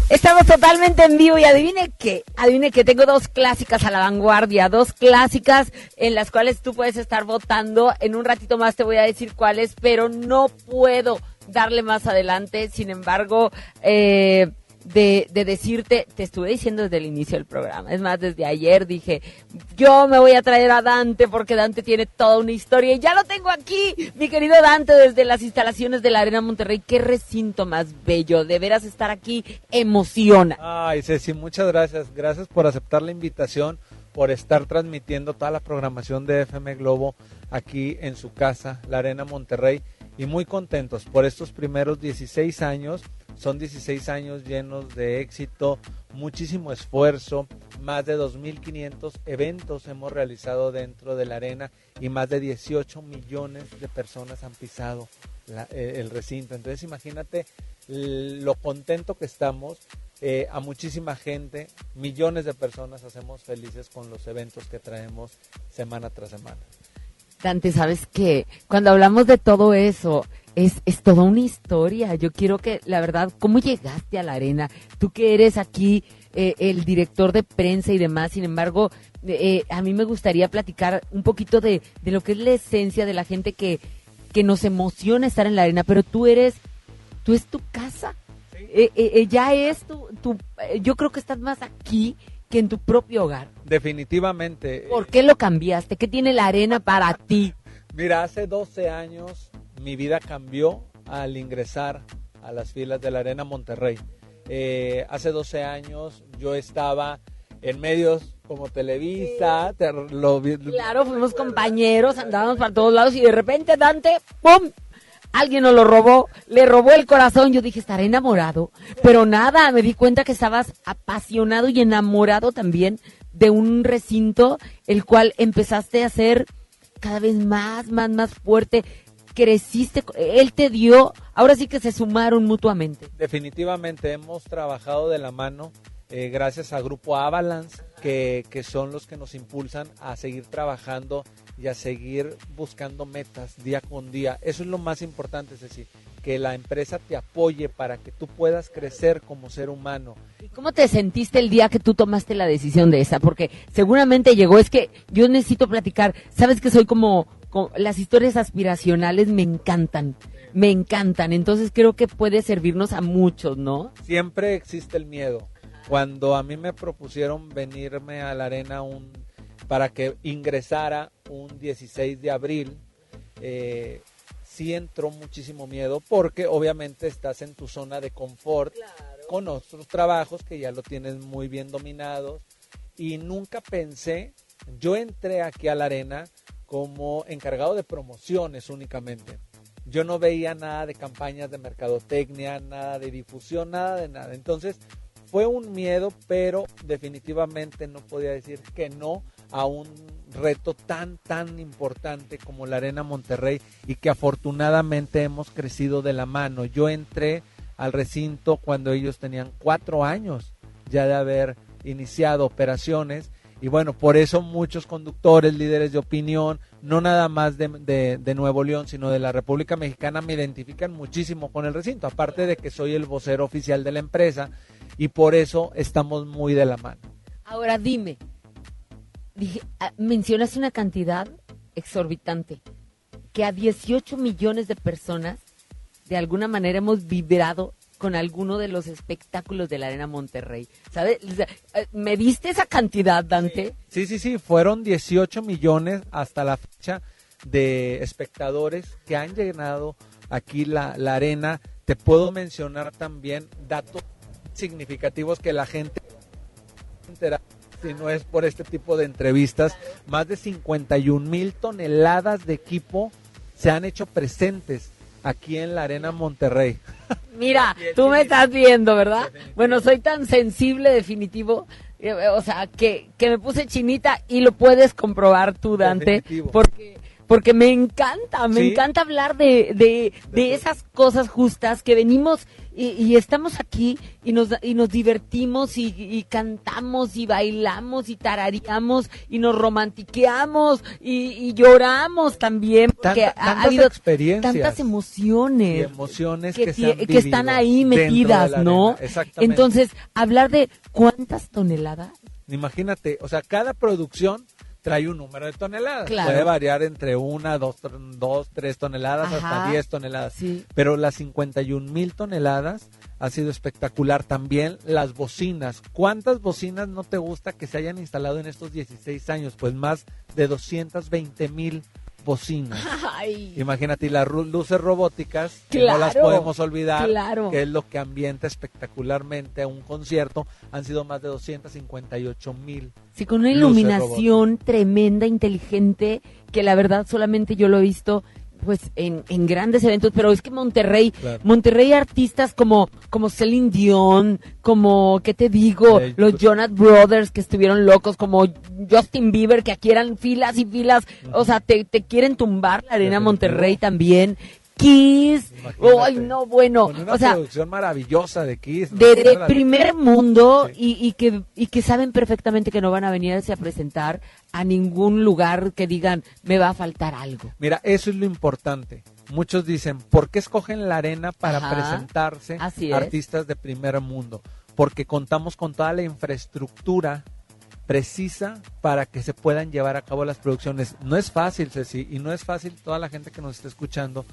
Estamos totalmente en vivo y adivine qué, adivine que tengo dos clásicas a la vanguardia, dos clásicas en las cuales tú puedes estar votando. En un ratito más te voy a decir cuáles, pero no puedo darle más adelante. Sin embargo, eh, de, de decirte, te estuve diciendo desde el inicio del programa. Es más, desde ayer dije, yo me voy a traer a Dante porque Dante tiene toda una historia y ya lo tengo aquí, mi querido Dante, desde las instalaciones de la Arena Monterrey. Qué recinto más bello, de veras estar aquí emociona. Ay, Ceci, muchas gracias. Gracias por aceptar la invitación, por estar transmitiendo toda la programación de FM Globo aquí en su casa, la Arena Monterrey. Y muy contentos por estos primeros 16 años. Son 16 años llenos de éxito, muchísimo esfuerzo, más de 2.500 eventos hemos realizado dentro de la arena y más de 18 millones de personas han pisado eh, el recinto. Entonces imagínate lo contento que estamos. eh, a muchísima gente, millones de personas hacemos felices con los eventos que traemos semana tras semana. Dante, sabes que cuando hablamos de todo eso, es, es toda una historia. Yo quiero que, la verdad, ¿cómo llegaste a la arena? Tú que eres aquí eh, el director de prensa y demás, sin embargo, eh, a mí me gustaría platicar un poquito de, de lo que es la esencia de la gente que, que nos emociona estar en la arena, pero tú eres, tú es tu casa. Eh, eh, eh, ya es tu, tu eh, yo creo que estás más aquí que en tu propio hogar. Definitivamente. ¿Por qué lo cambiaste? ¿Qué tiene la arena para ti? Mira, hace 12 años mi vida cambió al ingresar a las filas de la Arena Monterrey. Eh, hace 12 años yo estaba en medios como Televisa, te- lo vi- Claro, fuimos compañeros, andábamos para todos lados y de repente Dante, ¡pum! Alguien nos lo robó, le robó el corazón. Yo dije, estaré enamorado. Pero nada, me di cuenta que estabas apasionado y enamorado también de un recinto, el cual empezaste a hacer cada vez más, más, más fuerte. Creciste, él te dio, ahora sí que se sumaron mutuamente. Definitivamente hemos trabajado de la mano eh, gracias a Grupo Avalanche, que, que son los que nos impulsan a seguir trabajando y a seguir buscando metas día con día. Eso es lo más importante, es decir, que la empresa te apoye para que tú puedas crecer como ser humano. ¿Cómo te sentiste el día que tú tomaste la decisión de esa? Porque seguramente llegó, es que yo necesito platicar, sabes que soy como- las historias aspiracionales me encantan, me encantan, entonces creo que puede servirnos a muchos, ¿no? Siempre existe el miedo. Cuando a mí me propusieron venirme a la arena un, para que ingresara un 16 de abril, eh, sí entró muchísimo miedo porque obviamente estás en tu zona de confort con otros trabajos que ya lo tienes muy bien dominados y nunca pensé, yo entré aquí a la arena como encargado de promociones únicamente. Yo no veía nada de campañas de mercadotecnia, nada de difusión, nada de nada. Entonces fue un miedo, pero definitivamente no podía decir que no a un reto tan, tan importante como la Arena Monterrey y que afortunadamente hemos crecido de la mano. Yo entré al recinto cuando ellos tenían cuatro años ya de haber iniciado operaciones y bueno, por eso muchos conductores, líderes de opinión, no nada más de, Nuevo León, sino de la República Mexicana, me identifican muchísimo con el recinto, aparte de que soy el vocero oficial de la empresa y por eso estamos muy de la mano. Ahora dime, dije, ah, mencionas una cantidad exorbitante, que a 18 millones de personas de alguna manera hemos vibrado con alguno de los espectáculos de la Arena Monterrey. ¿Sabes? ¿Me diste esa cantidad, Dante? Sí, sí, sí, fueron 18 millones hasta la fecha de espectadores que han llenado aquí la, la arena. Te puedo mencionar también datos significativos que la gente si no es por este tipo de entrevistas, más de 51 mil toneladas de equipo se han hecho presentes aquí en la Arena Monterrey. Mira, tú me estás viendo, ¿verdad? Bueno, soy tan sensible, definitivo, eh, o sea, que, que me puse chinita y lo puedes comprobar tú, Dante, Definitivo. porque porque me encanta, me Sí. encanta hablar de, de, de esas cosas justas que venimos y, y estamos aquí y nos, y nos divertimos y, y cantamos y bailamos y tarareamos y nos romantiqueamos y, y lloramos también porque ha- ha, tantas habido experiencias tantas emociones y emociones que, que, se tie- han que están ahí de metidas, ¿no? Exactamente. Entonces, hablar de cuántas toneladas. Imagínate, o sea, cada producción trae un número de toneladas. Claro. Puede variar entre una, dos, dos tres toneladas Ajá. hasta 10 toneladas. Sí. Pero las 51 mil toneladas ha sido espectacular. También las bocinas. ¿Cuántas bocinas no te gusta que se hayan instalado en estos 16 años? Pues más de 220 mil bocinas. Ay. Imagínate, y las luces robóticas, que no las podemos olvidar, claro. que es lo que ambienta espectacularmente a un concierto, han sido más de 258 mil. Sí, con una iluminación tremenda, inteligente, que la verdad solamente yo lo he visto pues en, en grandes eventos, pero es que Monterrey, Claro. Monterrey artistas como, como Celine Dion, como, ¿qué te digo? Los pues- Jonas Brothers que estuvieron locos, como Justin Bieber, que aquí eran filas y filas, o sea, te, te quieren tumbar la arena Monterrey también. Kiss, Imagínate. ay no, bueno, Con una o sea, producción maravillosa de Kiss. de, primer mundo y, y que, y que saben perfectamente que no van a venirse a presentar a ningún lugar que digan me va a faltar algo. Mira, eso es lo importante. Muchos dicen, ¿por qué escogen la arena para Ajá. presentarse Así artistas de primer mundo? Porque contamos con toda la infraestructura precisa para que se puedan llevar a cabo las producciones. No es fácil, Ceci, y no es fácil toda la gente que nos está escuchando,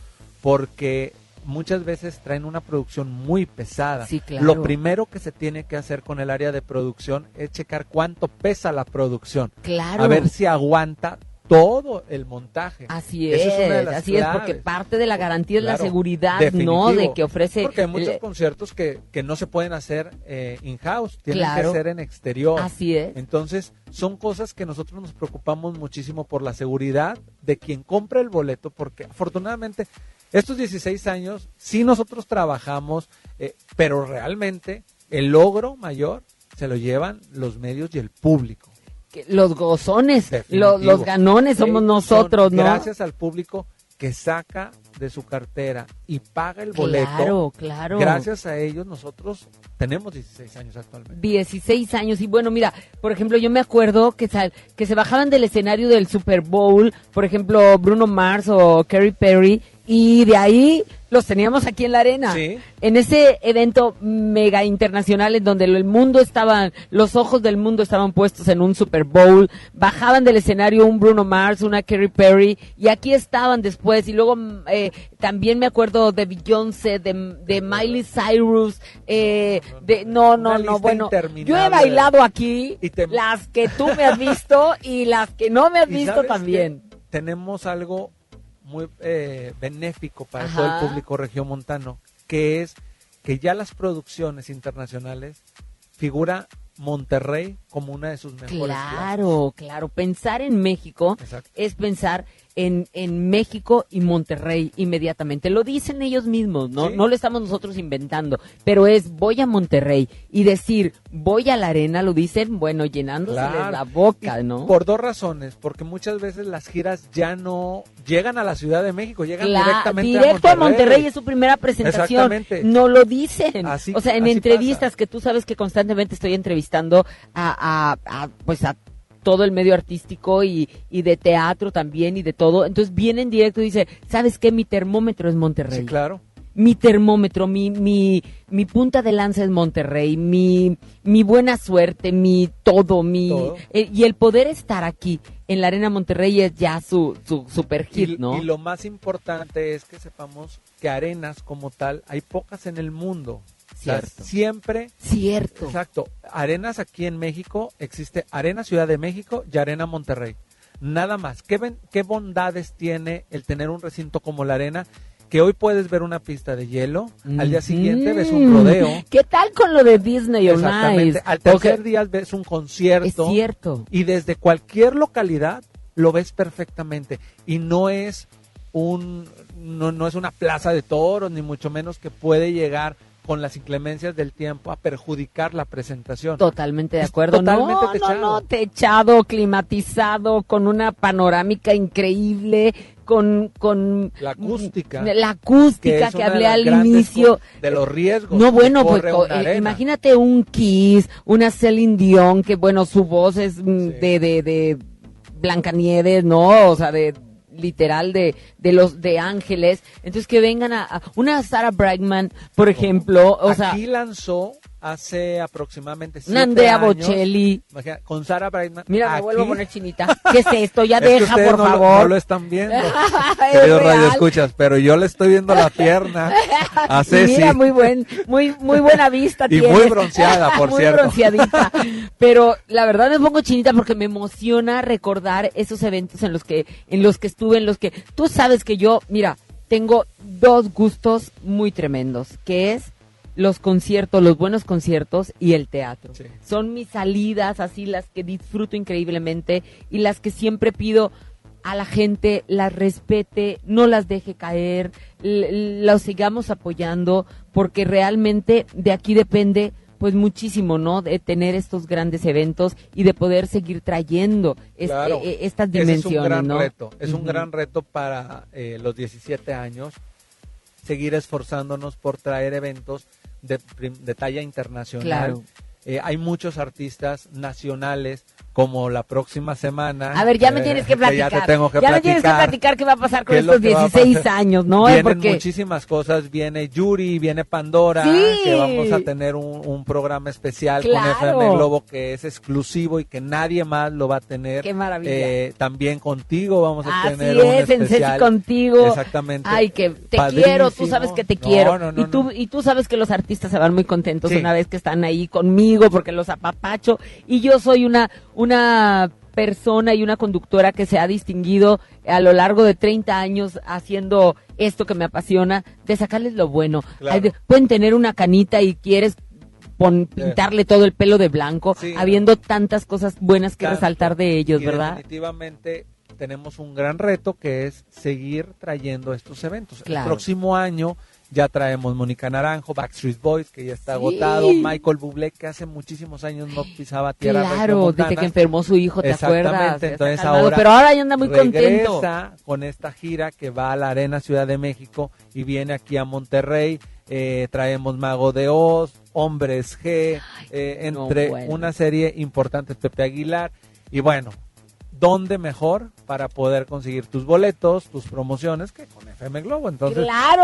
porque muchas veces traen una producción muy pesada. Sí, claro. Lo primero que se tiene que hacer con el área de producción es checar cuánto pesa la producción. Claro. A ver si aguanta todo el montaje. Así Esa es, una de las así es, porque parte de la garantía es la seguridad, definitivo. ¿no? De que ofrece... Porque hay muchos conciertos que, que no se pueden hacer eh, in-house, tienen Claro. que ser en exterior. Así es. Entonces, son cosas que nosotros nos preocupamos muchísimo por la seguridad de quien compra el boleto, porque afortunadamente estos 16 años sí nosotros trabajamos, eh, pero realmente el logro mayor se lo llevan los medios y el público. que los gozones, los ganones somos nosotros, son ¿no? Gracias al público que saca de su cartera y paga el boleto. Claro, claro. Gracias a ellos nosotros tenemos 16 años actualmente. 16 años. Y bueno, mira, por ejemplo, yo me acuerdo que, sal- que se bajaban del escenario del Super Bowl, por ejemplo, Bruno Mars o Kerry Perry, y de ahí los teníamos aquí en la arena. Sí. En ese evento mega internacional en donde el mundo estaban, los ojos del mundo estaban puestos en un Super Bowl, bajaban del escenario un Bruno Mars, una Kerry Perry, y aquí estaban después, y luego mm, eh, también me acuerdo de Beyoncé, de, de Miley Cyrus, eh, de, no, no, no, bueno, yo he bailado aquí, te- las que tú me has visto y las que no me has ¿Y visto también. Tenemos algo muy eh, benéfico para Ajá. todo el público regiomontano, que es que ya las producciones internacionales figura Monterrey como una de sus mejores. Claro, claro. Pensar en México Exacto. es pensar en, en México y Monterrey inmediatamente. Lo dicen ellos mismos, ¿no? Sí. No lo estamos nosotros inventando, pero es voy a Monterrey y decir voy a la arena, lo dicen, bueno, llenándoseles Claro. la boca, Y ¿no? Por dos razones, porque muchas veces las giras ya no llegan a la Ciudad de México, llegan Cla- directamente directo a Monterrey. es su primera presentación. Exactamente. No lo dicen. Así- o sea, en entrevistas que tú sabes que constantemente estoy entrevistando a, a- a, pues a todo el medio artístico y, y de teatro también y de todo. Entonces viene en directo y dice, ¿sabes qué? Mi termómetro es Monterrey. Sí, claro. Mi termómetro, mi, mi, mi punta de lanza es Monterrey, mi, mi buena suerte, mi todo, mi... Todo. eh, y el poder estar aquí en la Arena Monterrey es ya su, su super hit, Y, ¿no? y lo más importante es que sepamos que arenas como tal hay pocas en el mundo. O sea, Cierto. siempre. Cierto. Exacto. Arenas aquí en México existe Arena Ciudad de México y Arena Monterrey. Nada más. ¿Qué, ven- qué bondades tiene el tener un recinto como la arena? Que hoy puedes ver una pista de hielo, al día siguiente ves un rodeo. ¿Qué tal con lo de Disney on Exactamente. Ice? Al tercer día ves un concierto. Es cierto. Y desde cualquier localidad lo ves perfectamente. Y no es un no, no es una plaza de toros, ni mucho menos que puede llegar con las inclemencias del tiempo a perjudicar la presentación. Totalmente de acuerdo. totalmente no, techado. no, no, techado, climatizado, con una panorámica increíble, con, con La acústica. la acústica que, hablé al inicio. de los riesgos No, bueno, pues eh, imagínate un Kiss, una Celine Dion, que bueno, su voz es mm, de, de, de Blancanieves, ¿no? O sea, de literal de, de los de ángeles. Entonces que vengan a, a- una Sarah Brightman por ejemplo o sea Aquí lanzó hace aproximadamente siete Andrea años, Bocelli imagina, con Sarah Brightman. Mira, me vuelvo a poner chinita. ¿Qué es esto? Ya Es deja, por no lo- favor. no lo están viendo, Es queridos real. radioescuchas, pero yo le estoy viendo la pierna a Ceci. Mira, muy buen, muy, muy buena vista Y tienes. muy bronceada, por Muy cierto. bronceadita. Pero la verdad me pongo chinita porque me emociona recordar esos eventos en los que, en los que estuve, en los que tú sabes que yo, mira, tengo dos gustos muy tremendos, que es los conciertos, los buenos conciertos y el teatro. Son mis salidas, así las que disfruto increíblemente y las que siempre pido a la gente las respete, no las deje caer, los sigamos apoyando, porque realmente de aquí depende pues muchísimo, ¿no? De tener estos grandes eventos y de poder seguir trayendo es- Claro. eh, estas Ese dimensiones, es un gran ¿no? reto, es un gran reto para eh, los 17 años seguir esforzándonos por traer eventos de, de talla internacional. Eh, hay muchos artistas nacionales como la próxima semana. A ver, ya me eh, tienes que platicar. ya te tengo que Ya me tienes que platicar qué va a pasar con es estos que a 16 pasar. años, ¿no? Vienen Porque muchísimas cosas. Viene Yuri, viene Pandora, Sí. que vamos a tener un, un programa especial Claro. con FM Globo que es exclusivo y que nadie más lo va a tener. Qué maravilla. Eh, también contigo vamos a Así tener un es, en Ceci especial. contigo. Exactamente. Ay, que te Padrísimo. quiero, tú sabes que te No, quiero. no, no, y, tú, y tú sabes que los artistas se van muy contentos Sí. una vez que están ahí conmigo porque los apapacho. Y yo soy una, una persona y una conductora que se ha distinguido a lo largo de 30 años haciendo esto que me apasiona, de sacarles lo bueno. Claro. Hay de- pueden tener una canita y quieres pon- pintarle todo el pelo de blanco, Sí. habiendo tantas cosas buenas que resaltar de ellos, ¿verdad? Definitivamente tenemos un gran reto que es seguir trayendo estos eventos. Claro. El próximo año ya traemos Mónica Naranjo, Backstreet Boys, que ya está Sí. agotado, Michael Bublé, que hace muchísimos años no pisaba tierra. Claro, desde que enfermó su hijo, ¿te acuerdas? Exactamente, está entonces ahora pero ahora ya anda muy contento. con esta gira que va a la Arena Ciudad de México y viene aquí a Monterrey. Eh, traemos Mago de Oz, Hombres G, eh, no, entre bueno. una serie importante, Pepe Aguilar. Y bueno, ¿dónde mejor para poder conseguir tus boletos, tus promociones que con FM Globo? Entonces, ¡Claro!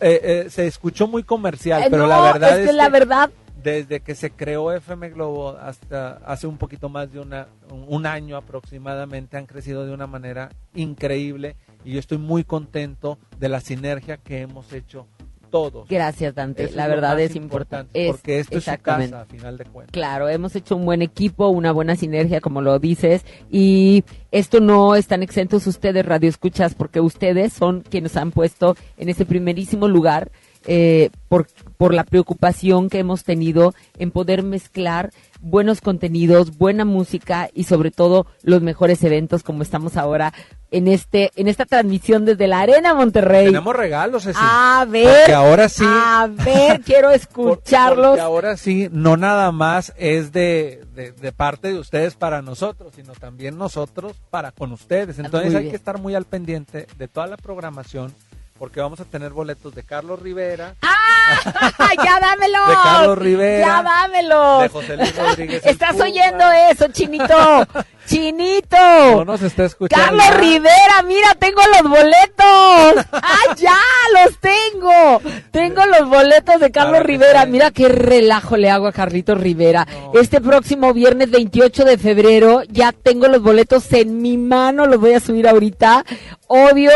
parece- eh, eh, se escuchó muy comercial, Eh, pero no, la verdad es que la verdad desde que se creó FM Globo hasta hace un poquito más de una, un, un año aproximadamente han crecido de una manera increíble y yo estoy muy contento de la sinergia que hemos hecho todos. Gracias, Dante. Eso la es verdad es importante. Es- porque esto es su casa a final de cuentas. Claro, hemos hecho un buen equipo, una buena sinergia, como lo dices, y esto no están exentos ustedes, Radio Escuchas, porque ustedes son quienes han puesto en ese primerísimo lugar, eh, por, por la preocupación que hemos tenido en poder mezclar buenos contenidos, buena música y sobre todo los mejores eventos como estamos ahora en este en esta transmisión desde la Arena Monterrey. Tenemos regalos, Ceci. A ver. Porque ahora sí. A ver, quiero escucharlos. Porque ahora sí, no nada más es de, de, de parte de ustedes para nosotros, sino también nosotros para con ustedes. Entonces Muy hay que estar muy al pendiente de toda la programación, porque vamos a tener boletos de Carlos Rivera, ¡Ah, ya dámelo! De Carlos Rivera, Ya dámelo. de José Luis Rodríguez. Estás Puma. oyendo eso, Chinito. Chinito. No nos está escuchando. Carlos Rivera, mira, tengo los boletos. ¡Ah, ya! ¡Los tengo! Tengo los boletos de Carlos Claro Rivera. sí. Mira qué relajo le hago a Carlitos Rivera. Este próximo viernes 28 de febrero ya tengo los boletos en mi mano. Los voy a subir ahorita. Obvio,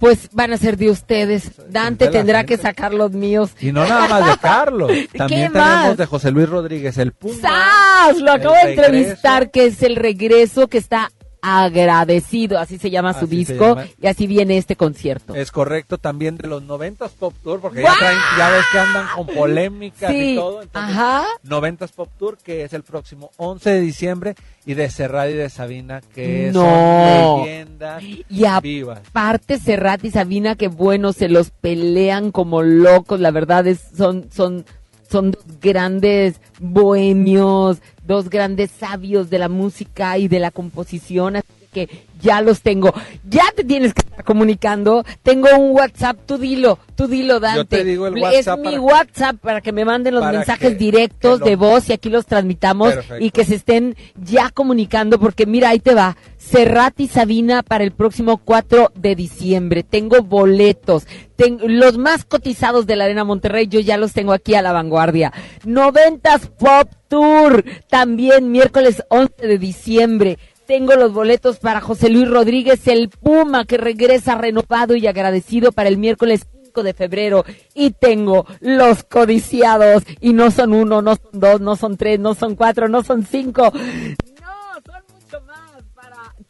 pues van a ser de ustedes. Dante tendrá gente. que sacar los míos. Y no nada más de Carlos, también ¿Qué más? tenemos de José Luis Rodríguez, el Puma. ¡Sas! Lo acabo de entrevistar, que es el regreso que está agradecido, así se llama su Así disco, llama. y así viene este concierto. Es correcto, también de los 90s Pop Tour, porque ya, traen, ya ves que andan con polémicas Sí, y todo. Entonces, ajá. 90s Pop Tour, que es el próximo 11 de diciembre, y de Serrat y de Sabina, que No. son leyendas Y vivas. aparte Serrat y Sabina, que bueno, se los pelean como locos, la verdad es, son, son, son grandes bohemios, dos grandes sabios de la música y de la composición, así que ya los tengo. Ya te tienes que estar comunicando. Tengo un WhatsApp, tú dilo, tú dilo, Dante. te digo el Es mi WhatsApp para que me manden los mensajes que- directos que lo- de voz y aquí los transmitamos Perfecto. y que se estén ya comunicando porque mira, ahí te va. Serrat y Sabina para el próximo 4 de diciembre. Tengo boletos. Ten- los más cotizados de la Arena Monterrey, yo ya los tengo aquí a la vanguardia. Noventas Pop Tour, también miércoles 11 de diciembre. Tengo los boletos para José Luis Rodríguez, el Puma, que regresa renovado y agradecido para el miércoles 5 de febrero. Y tengo los codiciados. Y no son uno, no son dos, no son tres, no son cuatro, no son cinco.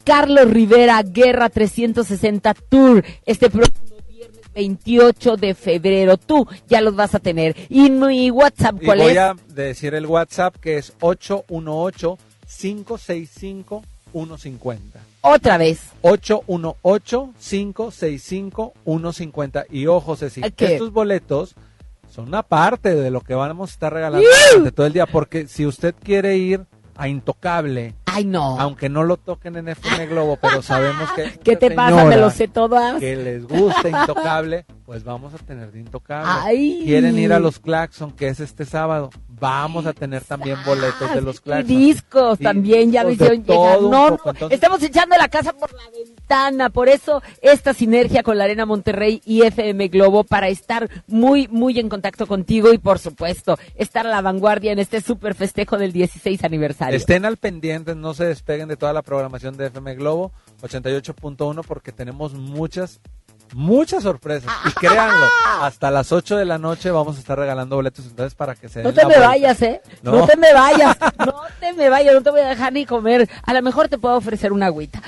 Carlos Rivera, Guerra 360 Tour, este próximo viernes 28 de febrero. Tú ya los vas a tener. Y mi WhatsApp, Y ¿cuál voy es? a decir el WhatsApp, que es 818-565-150. Otra vez. 818-565-150. Y ojo, Ceci, ¿A qué? estos boletos son una parte de lo que vamos a estar regalando durante todo el día. Porque si usted quiere ir a Intocable, Ay, no. aunque no lo toquen en FM Globo, pero sabemos que... ¿Qué te pasa? Me lo sé todas. Que les gusta Intocable, pues vamos a tener de Intocable. Ay. Quieren ir a los Claxon, que es este sábado. Vamos a tener también boletos de los Y Claxon. discos Y también, ya me de hicieron llegar. No, poco, no, entonces- estamos echando la casa por la ventana. Por eso esta sinergia con la Arena Monterrey y FM Globo para estar muy, muy en contacto contigo y por supuesto estar a la vanguardia en este super festejo del 16 aniversario. Estén al pendiente, no se despeguen de toda la programación de FM Globo 88.1 porque tenemos muchas, muchas sorpresas. Y créanlo, hasta las 8 de la noche vamos a estar regalando boletos entonces para que se No den te la me vuelta. vayas, ¿eh? No. No. te me vayas, no te me vayas, no te voy a dejar ni comer. A lo mejor te puedo ofrecer una agüita.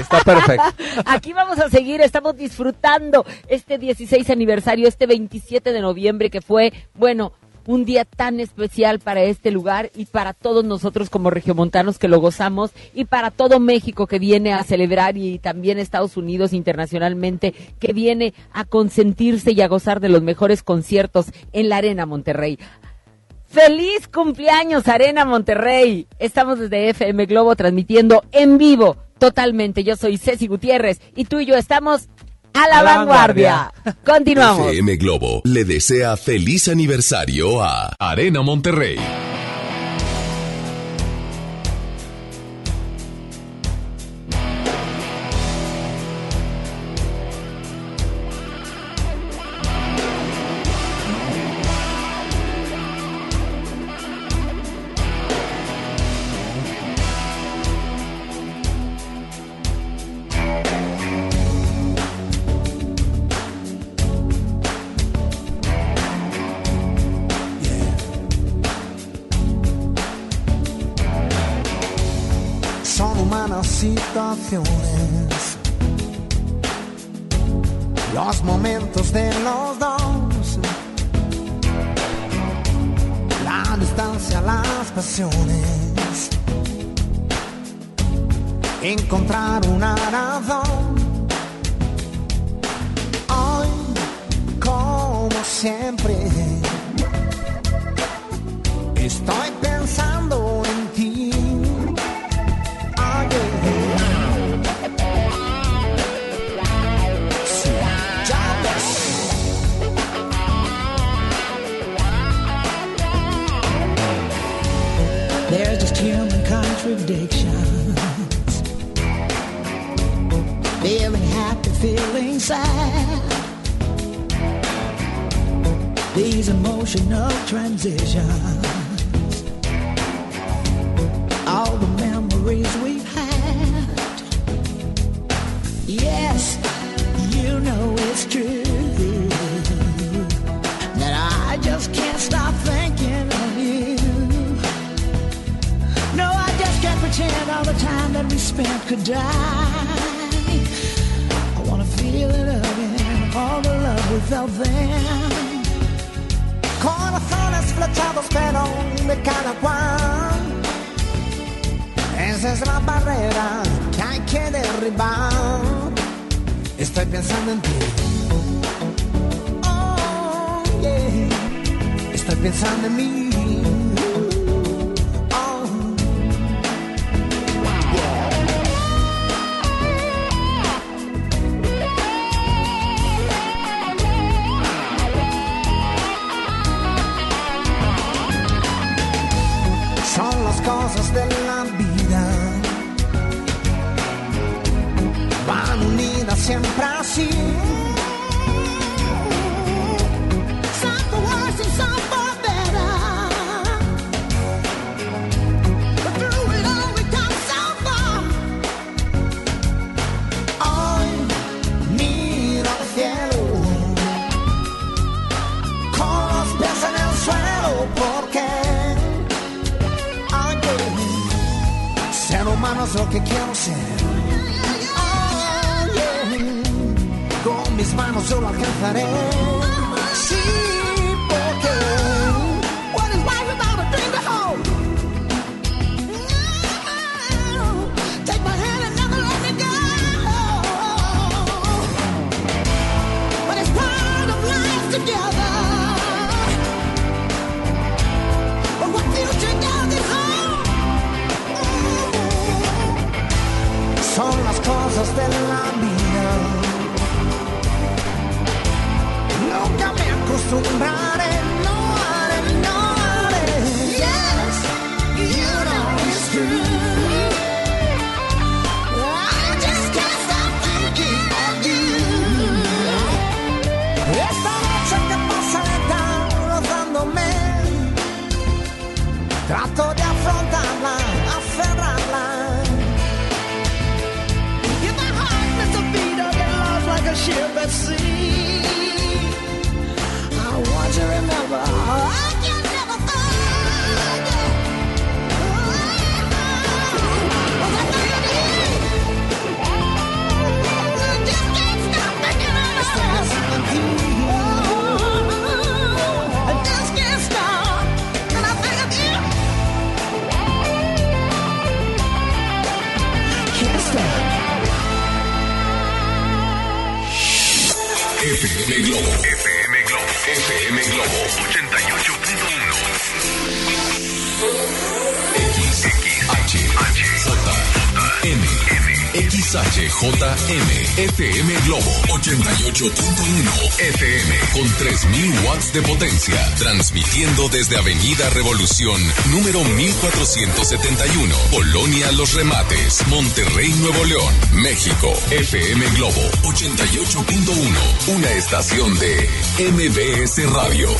Está perfecto. Aquí vamos a seguir, estamos disfrutando este 16 aniversario, este 27 de noviembre que fue, bueno, un día tan especial para este lugar y para todos nosotros como regiomontanos que lo gozamos y para todo México que viene a celebrar y también Estados Unidos internacionalmente que viene a consentirse y a gozar de los mejores conciertos en la Arena Monterrey. ¡Feliz cumpleaños, Arena Monterrey! Estamos desde FM Globo transmitiendo en vivo, totalmente. Yo soy Ceci Gutiérrez y tú y yo estamos a la, A la vanguardia. Continuamos. FM Globo le desea feliz aniversario a Arena Monterrey. Encontrar una razón. Hoy, como siempre, estoy pensando en ti. Ayer. Sí, ya ves. There's just human contradictions. Feeling sad. These emotional transitions. All the memories we've had. Yes, you know it's true. That I just can't stop thinking of you. No, I just can't pretend all the time that we spent could die. All the love we felt then. Corazones flechados, pero de cada cual. Esa es la barrera que hay que derribar. Estoy pensando en ti. Oh, yeah. Estoy pensando en mí. FM Globo. FM Globo. FM Globo. 88.1. XHHM. XHJM. FM Globo. 88.1. FM. Con 3000 watts de potencia. Transmitiendo desde Avenida Revolución, número 1471. Colonia Los Remates. Monterrey, Nuevo León. México. FM Globo. 88.1. Una estación de MBS Radio.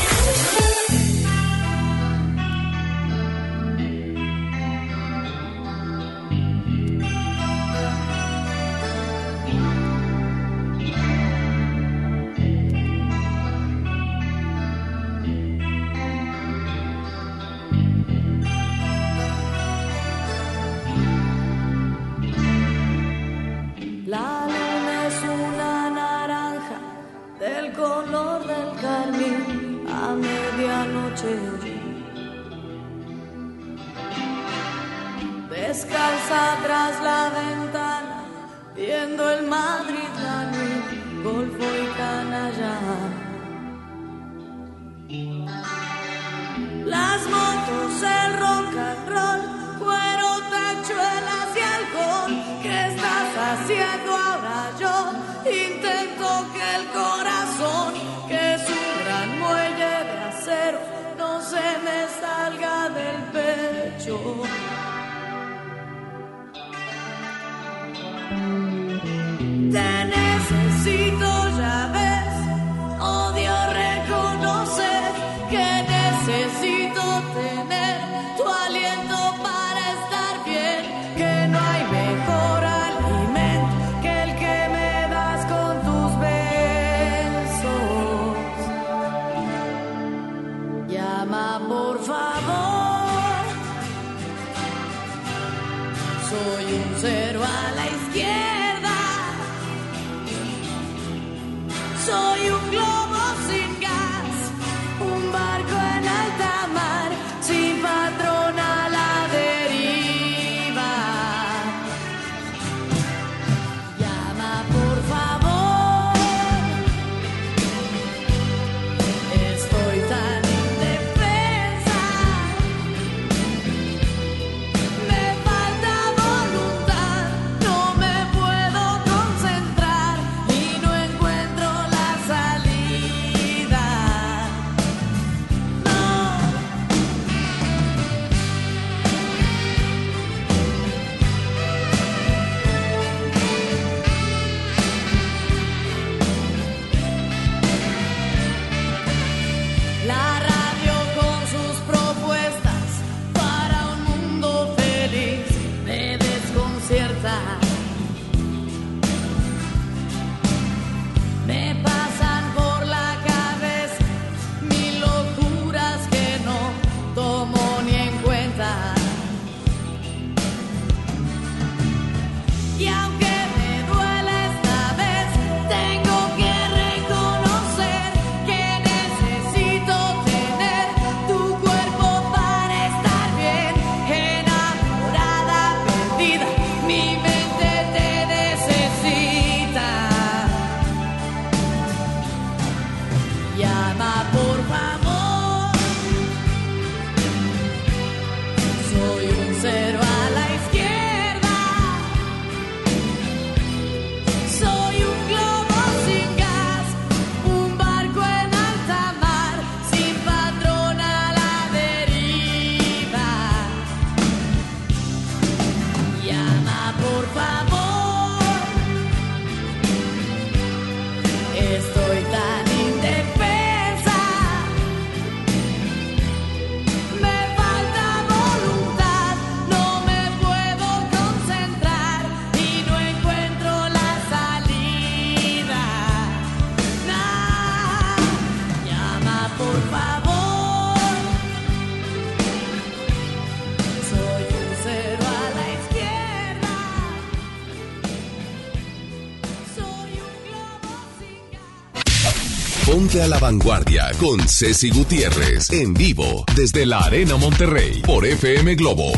A la vanguardia con Ceci Gutiérrez en vivo desde la Arena Monterrey por FM Globo.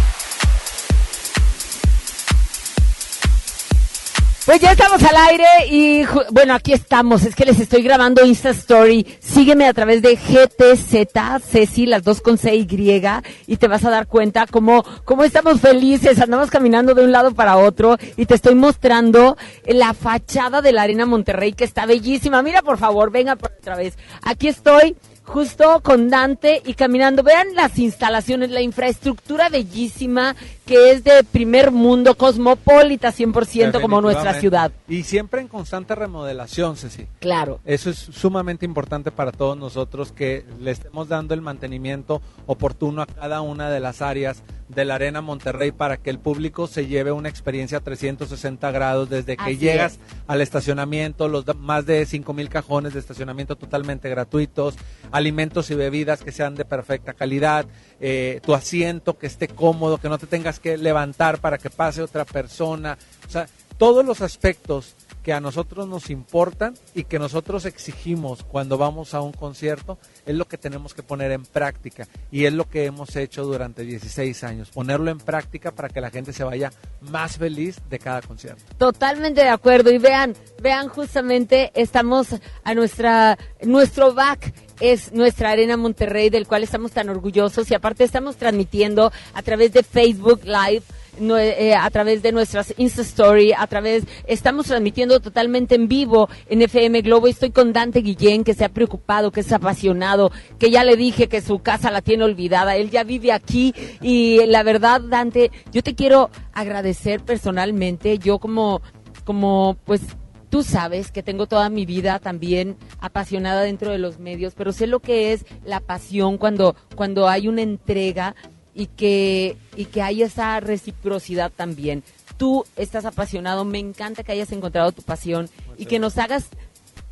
Pues ya estamos al aire y bueno, aquí estamos. Es que les estoy grabando Insta Story. Sígueme a través de GTZ, Ceci, las dos con C y y te vas a dar cuenta cómo, cómo estamos felices. Andamos caminando de un lado para otro y te estoy mostrando la fachada de la Arena Monterrey que está bellísima. Mira, por favor, venga por otra vez. Aquí estoy justo con Dante y caminando. Vean las instalaciones, la infraestructura bellísima que es de primer mundo, cosmopolita 100% como nuestra ciudad. Y siempre en constante remodelación, Ceci. Claro. Eso es sumamente importante para todos nosotros que le estemos dando el mantenimiento oportuno a cada una de las áreas de la Arena Monterrey para que el público se lleve una experiencia 360 grados desde que Así llegas es. al estacionamiento, los más de 5 mil cajones de estacionamiento totalmente gratuitos, alimentos y bebidas que sean de perfecta calidad, eh, tu asiento que esté cómodo, que no te tengas que levantar para que pase otra persona. O sea, todos los aspectos que a nosotros nos importan y que nosotros exigimos cuando vamos a un concierto es lo que tenemos que poner en práctica y es lo que hemos hecho durante 16 años, ponerlo en práctica para que la gente se vaya más feliz de cada concierto. Totalmente de acuerdo. Y vean, vean justamente, estamos a nuestra, nuestro back es nuestra Arena Monterrey, del cual estamos tan orgullosos y aparte estamos transmitiendo a través de Facebook Live. No- eh, a través de nuestras Insta Story, a través, estamos transmitiendo totalmente en vivo en FM Globo. Estoy con Dante Guillén, que se ha preocupado, que es apasionado, que ya le dije que su casa la tiene olvidada. Él ya vive aquí y la verdad, Dante, yo te quiero agradecer personalmente. Yo como, como, pues, Tú sabes que tengo toda mi vida también apasionada dentro de los medios, pero sé lo que es la pasión cuando, cuando hay una entrega y que, y que hay esa reciprocidad también. Tú estás apasionado, me encanta que hayas encontrado tu pasión y que nos hagas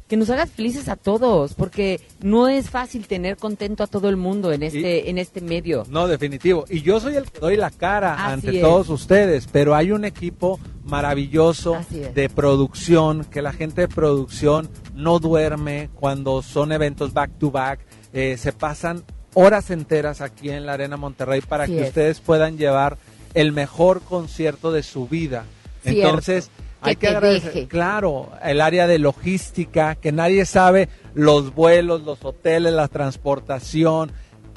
que nos hagas felices a todos, porque no es fácil tener contento a todo el mundo en este en este medio. No, definitivo. Y yo soy el que doy la cara Así ante es. todos ustedes, pero hay un equipo maravilloso de producción, que la gente de producción no duerme cuando son eventos back to back, eh, se pasan horas enteras aquí en la Arena Monterrey para que es. ustedes puedan llevar el mejor concierto de su vida. Cierto. Entonces, Que hay que agradecer, deje. claro, el área de logística, que nadie sabe los vuelos, los hoteles, la transportación,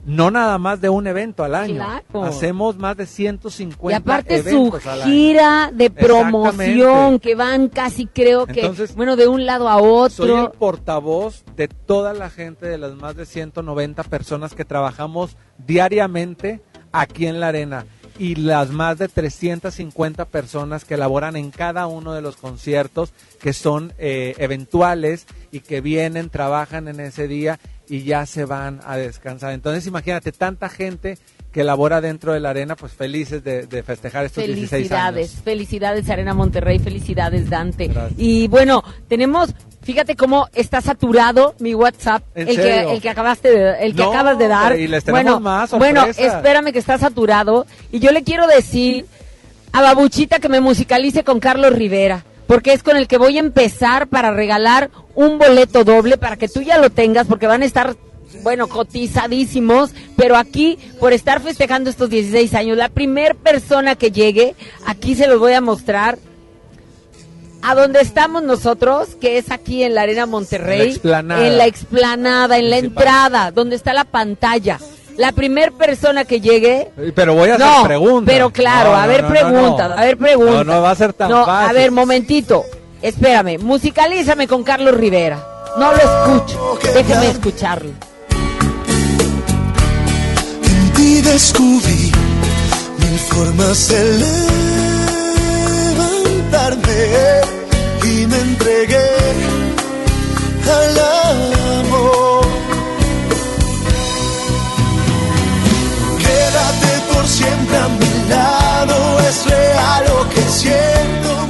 no nada más de un evento al año. Claro. Hacemos más de 150 Y aparte su eventos gira de promoción, que van casi creo que, Entonces, bueno, de un lado a Soy el otro. portavoz de toda la gente, de las más de 190 personas que trabajamos diariamente aquí en la arena y las más de 350 personas que laboran en cada uno de los conciertos que son eh, eventuales y que vienen, trabajan en ese día y ya se van a descansar. Entonces imagínate tanta gente que labora dentro de la arena, pues felices de, de festejar estos 16 Felicidades, años. felicidades Arena Monterrey, felicidades Dante. Gracias. Y bueno, tenemos, fíjate cómo está saturado mi WhatsApp, ¿En el que, el que acabaste de, el que No, acabas de dar. y les bueno, más bueno, espérame que está saturado y yo le quiero decir a Babuchita que me musicalice con Carlos Rivera. Porque es con el que voy a empezar para regalar un boleto doble para que tú ya lo tengas, porque van a estar bueno, cotizadísimos, pero aquí, por estar festejando estos 16 años, la primer persona que llegue, aquí se los voy a mostrar, a donde estamos nosotros, que es aquí en la Arena Monterrey, En la explanada. en la explanada, en la entrada, donde está la pantalla. La primer persona que llegue, Pero voy a hacer no, preguntas. pero claro, No, a ver no, no, preguntas, no. a ver preguntas. No, no va a ser tan No, fácil. A ver, momentito, espérame, musicalízame con Carlos Rivera. No lo escucho, déjeme escucharlo. En ti descubrí mil formas de levantarme y me entregué al siempre a mi lado, es real lo que siento.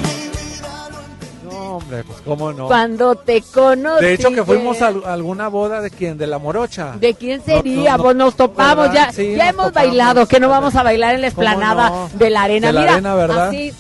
No, hombre, pues cómo no. Cuando te conocí. De hecho, que fuimos a, a alguna boda de quién, de la morocha. ¿De quién sería? No, no, pues nos topamos, ¿verdad? ya, Sí, ya nos hemos topamos. bailado, que no vamos a bailar en la ¿Cómo esplanada no? de la arena. De la Mira, arena, ¿verdad? así.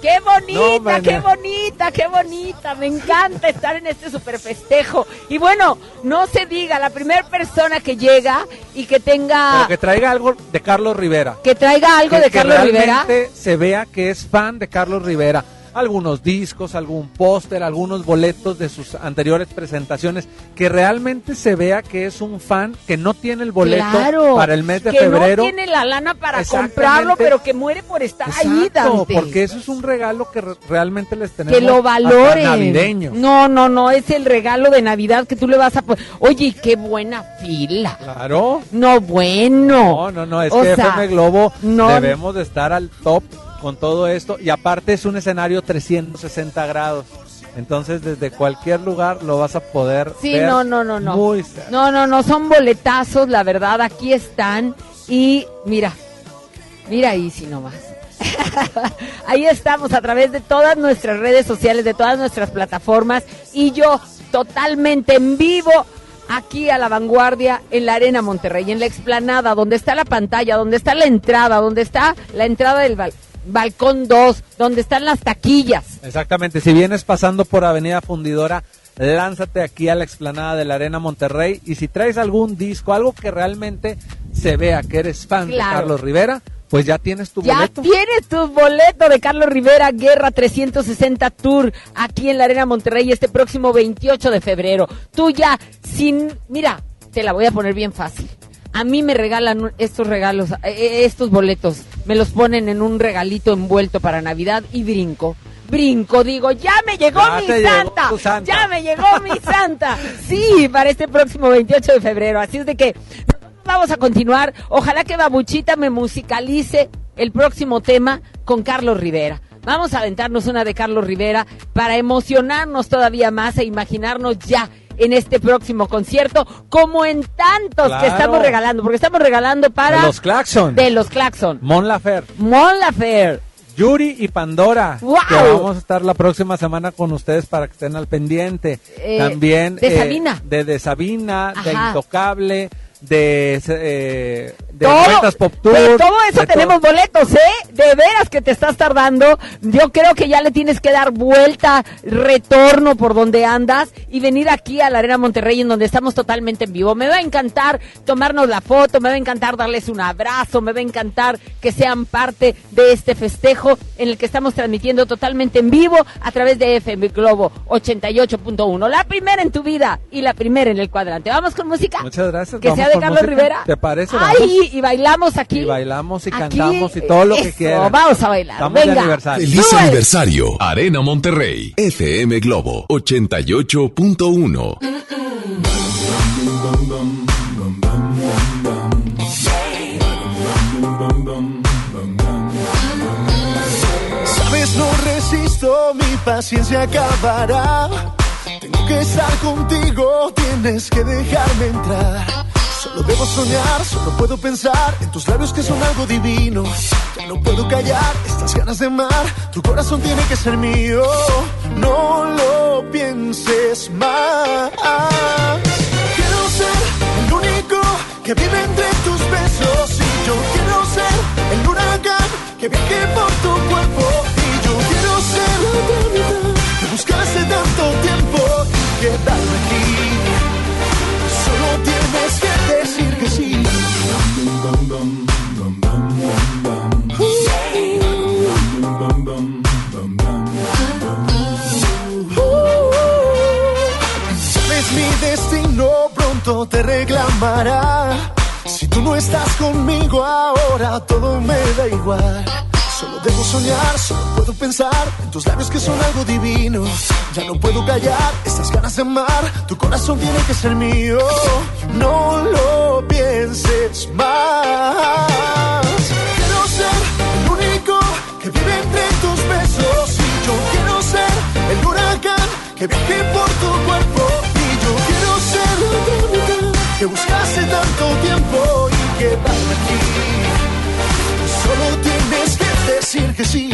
¡Qué bonita, No, qué bonita, qué bonita! Me encanta estar en este super festejo. Y bueno, no se diga, la primera persona que llega y que tenga, Pero que traiga algo de Carlos Rivera. que traiga algo que, de que Carlos Rivera. realmente se vea que es fan de Carlos Rivera. Algunos discos, algún póster, algunos boletos de sus anteriores presentaciones, que realmente se vea que es un fan que no tiene el boleto Claro, para el mes de que febrero. no tiene la lana para comprarlo, pero que muere por estar ahí, Exacto, Dante. porque eso es un regalo que re- realmente les tenemos que lo valoren. navideño. No, no, no, es el regalo de Navidad que tú le vas a poner. Oye, qué buena fila. Claro. No, bueno. No, no, no, es O que sea, FM Globo no- debemos de estar al top con todo esto y aparte es un escenario 360 grados. Entonces desde cualquier lugar lo vas a poder Sí, ver no, no, no, no. muy cerca. No, no, no, son boletazos, la verdad, aquí están. Y mira, mira ahí si nomás. ahí estamos a través de todas nuestras redes sociales, de todas nuestras plataformas. Y yo totalmente en vivo aquí a la vanguardia en la Arena Monterrey, en la explanada, donde está la pantalla, donde está la entrada, donde está la entrada del bal. Balcón 2, donde están las taquillas. Exactamente, si vienes pasando por Avenida Fundidora, lánzate aquí a la explanada de la Arena Monterrey y si traes algún disco, algo que realmente se vea que eres fan de. Carlos Rivera, pues ya tienes tu Ya boleto. tienes tu boleto de Carlos Rivera Guerra 360 Tour aquí en la Arena Monterrey este próximo 28 de febrero. Tú ya sin, mira, te la voy a poner bien fácil. A mí me regalan estos regalos, eh, estos boletos, me los ponen en un regalito envuelto para Navidad y brinco. Brinco, digo, ya me llegó Ya mi llegó santa, tu santa. ya me llegó mi santa. Sí, para este próximo 28 de febrero. Así es de que vamos a continuar. Ojalá que Babuchita me musicalice el próximo tema con Carlos Rivera. Vamos a aventarnos una de Carlos Rivera para emocionarnos todavía más e imaginarnos ya en este próximo concierto, como en tantos Claro. que estamos regalando, porque estamos regalando para De los Claxon. de los Claxon. Mon Lafer. Mon Lafer. Yuri y Pandora. ¡Wow! Que vamos a estar la próxima semana con ustedes para que estén al pendiente. Eh, También. de eh, Sabina. De, de Sabina, de. Intocable, de, eh, de Todo- Vueltas Pop Tour. de todo eso de tenemos boletos, ¿eh? De veras que te estás tardando. Yo creo que ya le tienes que dar vuelta, retorno por donde andas y venir aquí a la Arena Monterrey en donde estamos totalmente en vivo. Me va a encantar tomarnos la foto, me va a encantar darles un abrazo, me va a encantar que sean parte de este festejo en el que estamos transmitiendo totalmente en vivo a través de FM Globo 88.1. La primera en tu vida y la primera en el cuadrante. Vamos con música. Muchas gracias. Que sea de Carlos música. Rivera. ¿Te parece? Ay, Y bailamos aquí. Y bailamos y Aquí, cantamos y todo lo que eso, quieran. Vamos a bailar. Estamos de Venga. aniversario. Feliz Súbale. aniversario, Arena Monterrey, FM Globo 88.1. Sabes, no resisto, mi paciencia acabará. Tengo que estar contigo, tienes que dejarme entrar. Solo debo soñar, solo puedo pensar en tus labios que son algo divino. Ya no puedo callar estas ganas de amar, tu corazón tiene que ser mío. No lo pienses más. Quiero ser el único que vive entre tus besos y yo quiero ser el huracán que viaje por tu cuerpo te reclamará. Si tú no estás conmigo ahora, todo me da igual. Solo debo soñar, solo puedo pensar en tus labios que son algo divino. Ya no puedo callar estas ganas de amar, tu corazón tiene que ser mío. No lo pienses más. Quiero ser el único que vive entre tus besos y yo quiero ser el huracán que viaje por tu cuerpo que buscaste tanto tiempo y quedarme aquí. Solo tienes que decir que sí.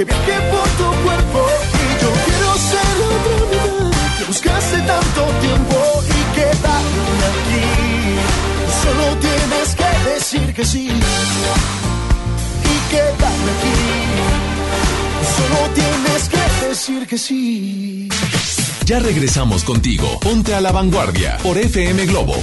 Que viaje por tu cuerpo y yo quiero ser la otra mitad que buscaste tanto tiempo y quedarme aquí. Solo tienes que decir que sí y quedarme aquí. Solo tienes que decir que sí. Ya regresamos contigo. Ponte a la vanguardia por FM Globo.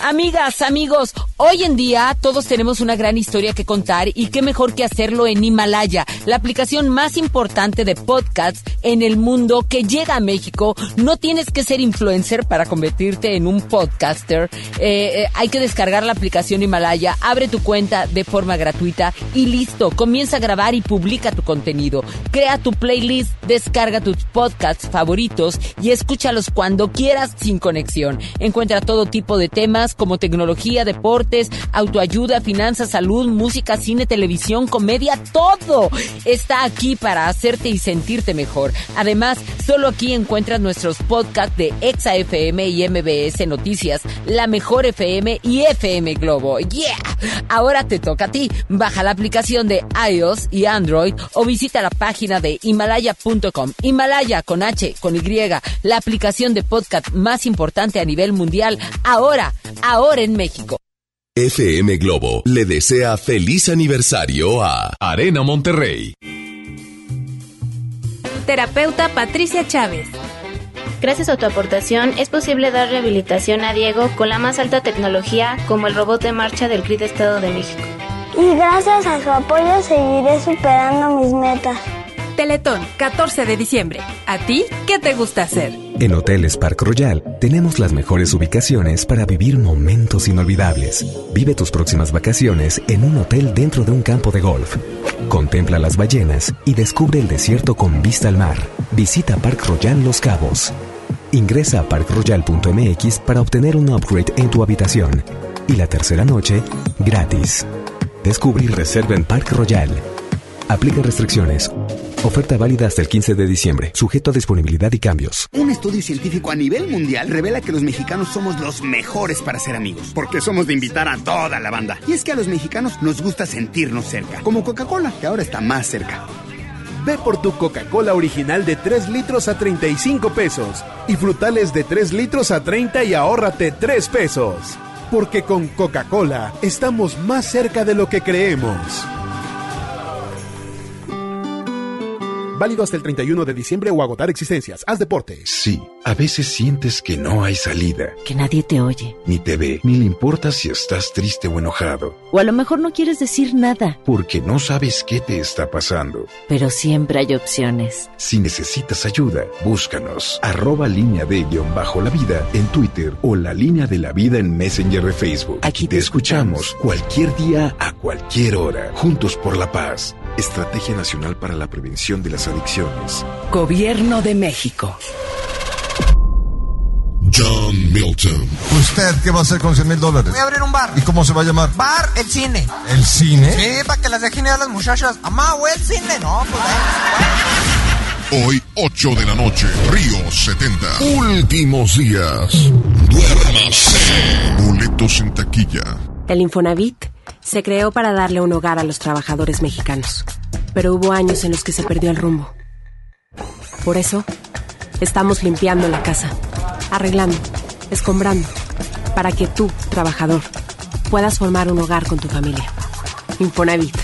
Amigas, amigos, Hoy en día todos tenemos una gran historia que contar y qué mejor que hacerlo en Himalaya, la aplicación más importante de podcasts en el mundo que llega a México. No tienes que ser influencer para convertirte en un podcaster. Eh, eh, hay que descargar la aplicación Himalaya, abre tu cuenta de forma gratuita y listo. Comienza a grabar y publica tu contenido. Crea tu playlist, descarga tus podcasts favoritos y escúchalos cuando quieras sin conexión. Encuentra todo tipo de temas como tecnología, deportes, autoayuda, finanzas, salud, música, cine, televisión, comedia, todo está aquí para hacerte y sentirte mejor. Además, solo aquí encuentras nuestros podcasts de Exa FM y MBS Noticias, La Mejor FM y FM Globo. ¡Yeah! Ahora te toca a ti. Baja la aplicación de iOS y Android o visita la página de himalaya.com. Himalaya con H, con Y, la aplicación de podcast más importante a nivel mundial, ahora, ahora en México. FM Globo le desea feliz aniversario a Arena Monterrey. Terapeuta Patricia Chávez. Gracias a tu aportación es posible dar rehabilitación a Diego con la más alta tecnología como el robot de marcha del CRIT Estado de México. Y gracias a su apoyo seguiré superando mis metas. Teletón, 14 de diciembre. ¿A ti qué te gusta hacer? En Hoteles Park Royal tenemos las mejores ubicaciones para vivir momentos inolvidables. Vive tus próximas vacaciones en un hotel dentro de un campo de golf. Contempla las ballenas y descubre el desierto con vista al mar. Visita Park Royal Los Cabos. Ingresa a parkroyal.mx para obtener un upgrade en tu habitación. Y la tercera noche, gratis. Descubre y reserva en Park Royal. Aplica restricciones. Oferta válida hasta el 15 de diciembre, sujeto a disponibilidad y cambios. Un estudio científico a nivel mundial revela que los mexicanos somos los mejores para ser amigos, porque somos de invitar a toda la banda. Y es que a los mexicanos nos gusta sentirnos cerca, como Coca-Cola, que ahora está más cerca. Ve por tu Coca-Cola original de 3 litros a 35 pesos y frutales de 3 litros a 30 y ahórrate 3 pesos. Porque con Coca-Cola estamos más cerca de lo que creemos. Válido hasta el 31 de diciembre o agotar existencias. Haz deporte. Sí, a veces sientes que no hay salida. Que nadie te oye. Ni te ve, ni le importa si estás triste o enojado. O a lo mejor no quieres decir nada. Porque no sabes qué te está pasando. Pero siempre hay opciones. Si necesitas ayuda, búscanos. Arroba línea de guion bajo la vida en Twitter o la línea de la vida en Messenger de Facebook. Aquí te escuchamos cualquier día a cualquier hora. Juntos por la paz. Estrategia Nacional para la Prevención de las Adicciones. Gobierno de México. John Milton. ¿Usted qué va a hacer con 100 mil dólares? Voy a abrir un bar. ¿Y cómo se va a llamar? Bar El Cine. ¿El cine? Sí, para que las dejen ir a las muchachas. Amá, güey, el cine. No, pues Hoy, 8 de la noche, Río 70. Últimos días. Duérmase. Boletos en taquilla. El Infonavit se creó para darle un hogar a los trabajadores mexicanos, pero hubo años en los que se perdió el rumbo. Por eso, estamos limpiando la casa, arreglando, escombrando, para que tú, trabajador, puedas formar un hogar con tu familia. Infonavit.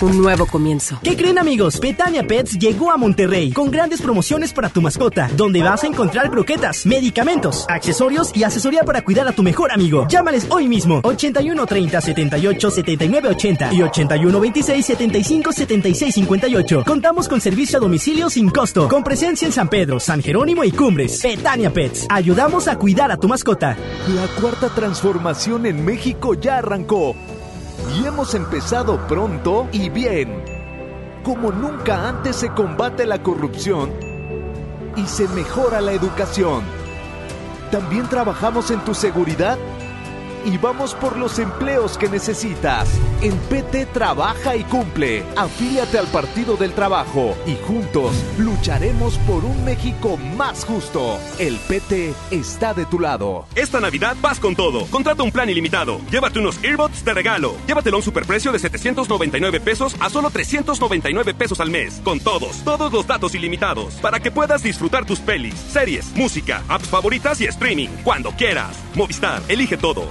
Un nuevo comienzo. ¿Qué creen amigos? Petania Pets llegó a Monterrey con grandes promociones para tu mascota, donde vas a encontrar croquetas, medicamentos, accesorios y asesoría para cuidar a tu mejor amigo. Llámales hoy mismo 81 30 78 79 80 y 81 26 75 76 58. Contamos con servicio a domicilio sin costo, con presencia en San Pedro, San Jerónimo y Cumbres. Petania Pets, ayudamos a cuidar a tu mascota. La cuarta transformación en México ya arrancó y hemos empezado pronto y bien. Como nunca antes se combate la corrupción y se mejora la educación. También trabajamos en tu seguridad y vamos por los empleos que necesitas. En PT trabaja y cumple. Afíliate al Partido del Trabajo y juntos lucharemos por un México más justo. El PT está de tu lado. Esta Navidad vas con todo. Contrata un plan ilimitado. Llévate unos earbuds de regalo. Llévatelo a un superprecio de 799 pesos a solo 399 pesos al mes. Con todos, todos los datos ilimitados. Para que puedas disfrutar tus pelis, series, música, apps favoritas y streaming. Cuando quieras. Movistar, elige todo.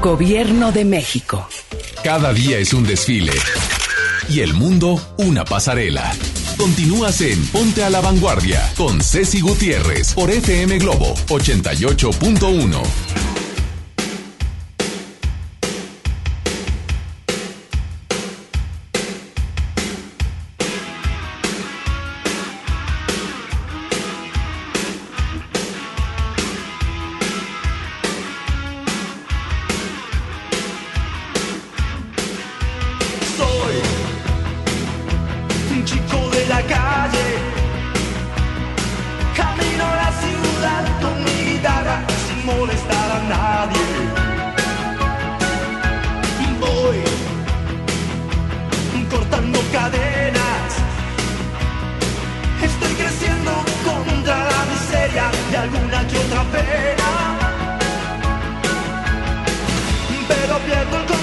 Gobierno de México. Cada día es un desfile. Y el mundo una pasarela. Continúas en Ponte a la Vanguardia con Ceci Gutiérrez por FM Globo 88.1. Estoy creciendo contra la miseria de alguna que otra pena. Pero pierdo el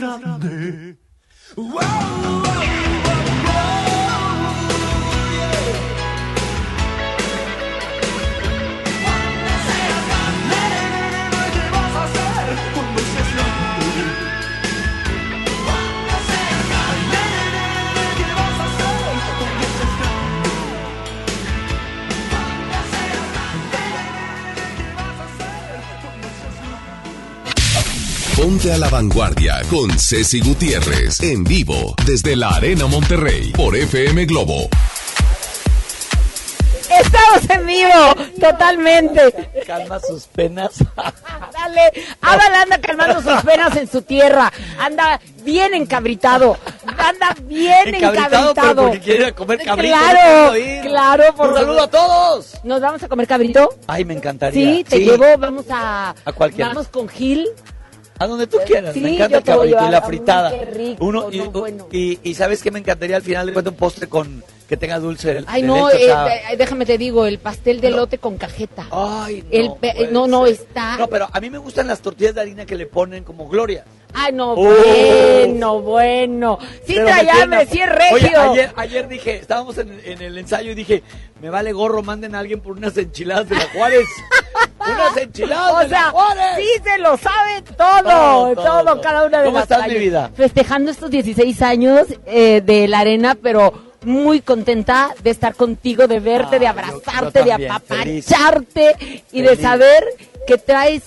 cuando Ponte a la vanguardia con Ceci Gutiérrez en vivo desde la Arena Monterrey por FM Globo. Estamos en vivo, totalmente. Calma sus penas. Dale, Adal anda calmando sus penas en su tierra. Anda bien encabritado. Anda bien Encabritado, pero encabritado. porque quiere comer cabrito. Claro, claro. Un saludo a todos. ¿Nos vamos a comer cabrito? Ay, me encantaría. Sí, te llevo, vamos a... A cualquiera. Vamos con Gil. A donde tú quieras. Sí, me encanta el cabrito y la fritada. Qué rico, Uno, y, no, bueno. y, y sabes que me encantaría al final de cuentas un postre con que tenga dulce. Ay, no, eh, sea, de- déjame te digo, el pastel de lote con cajeta. Ay, no. El no, no, está... No, pero a mí me gustan las tortillas de harina que le ponen como gloria. Ay, no, Oh. bueno, bueno. Sí Pero trae hambre, sí es regio. Oye, ayer, ayer dije, estábamos en, en el ensayo y dije, me vale gorro, manden a alguien por unas enchiladas de la Juárez. unas enchiladas O de la sea, Juárez. sí se lo sabe todo, Todo, todo, todo, todo. cada una de ¿Cómo las estás, mi vida? Festejando estos 16 años eh, de la arena, pero muy contenta de estar contigo, de verte, Ah, de abrazarte, de apapacharte y de saber que traes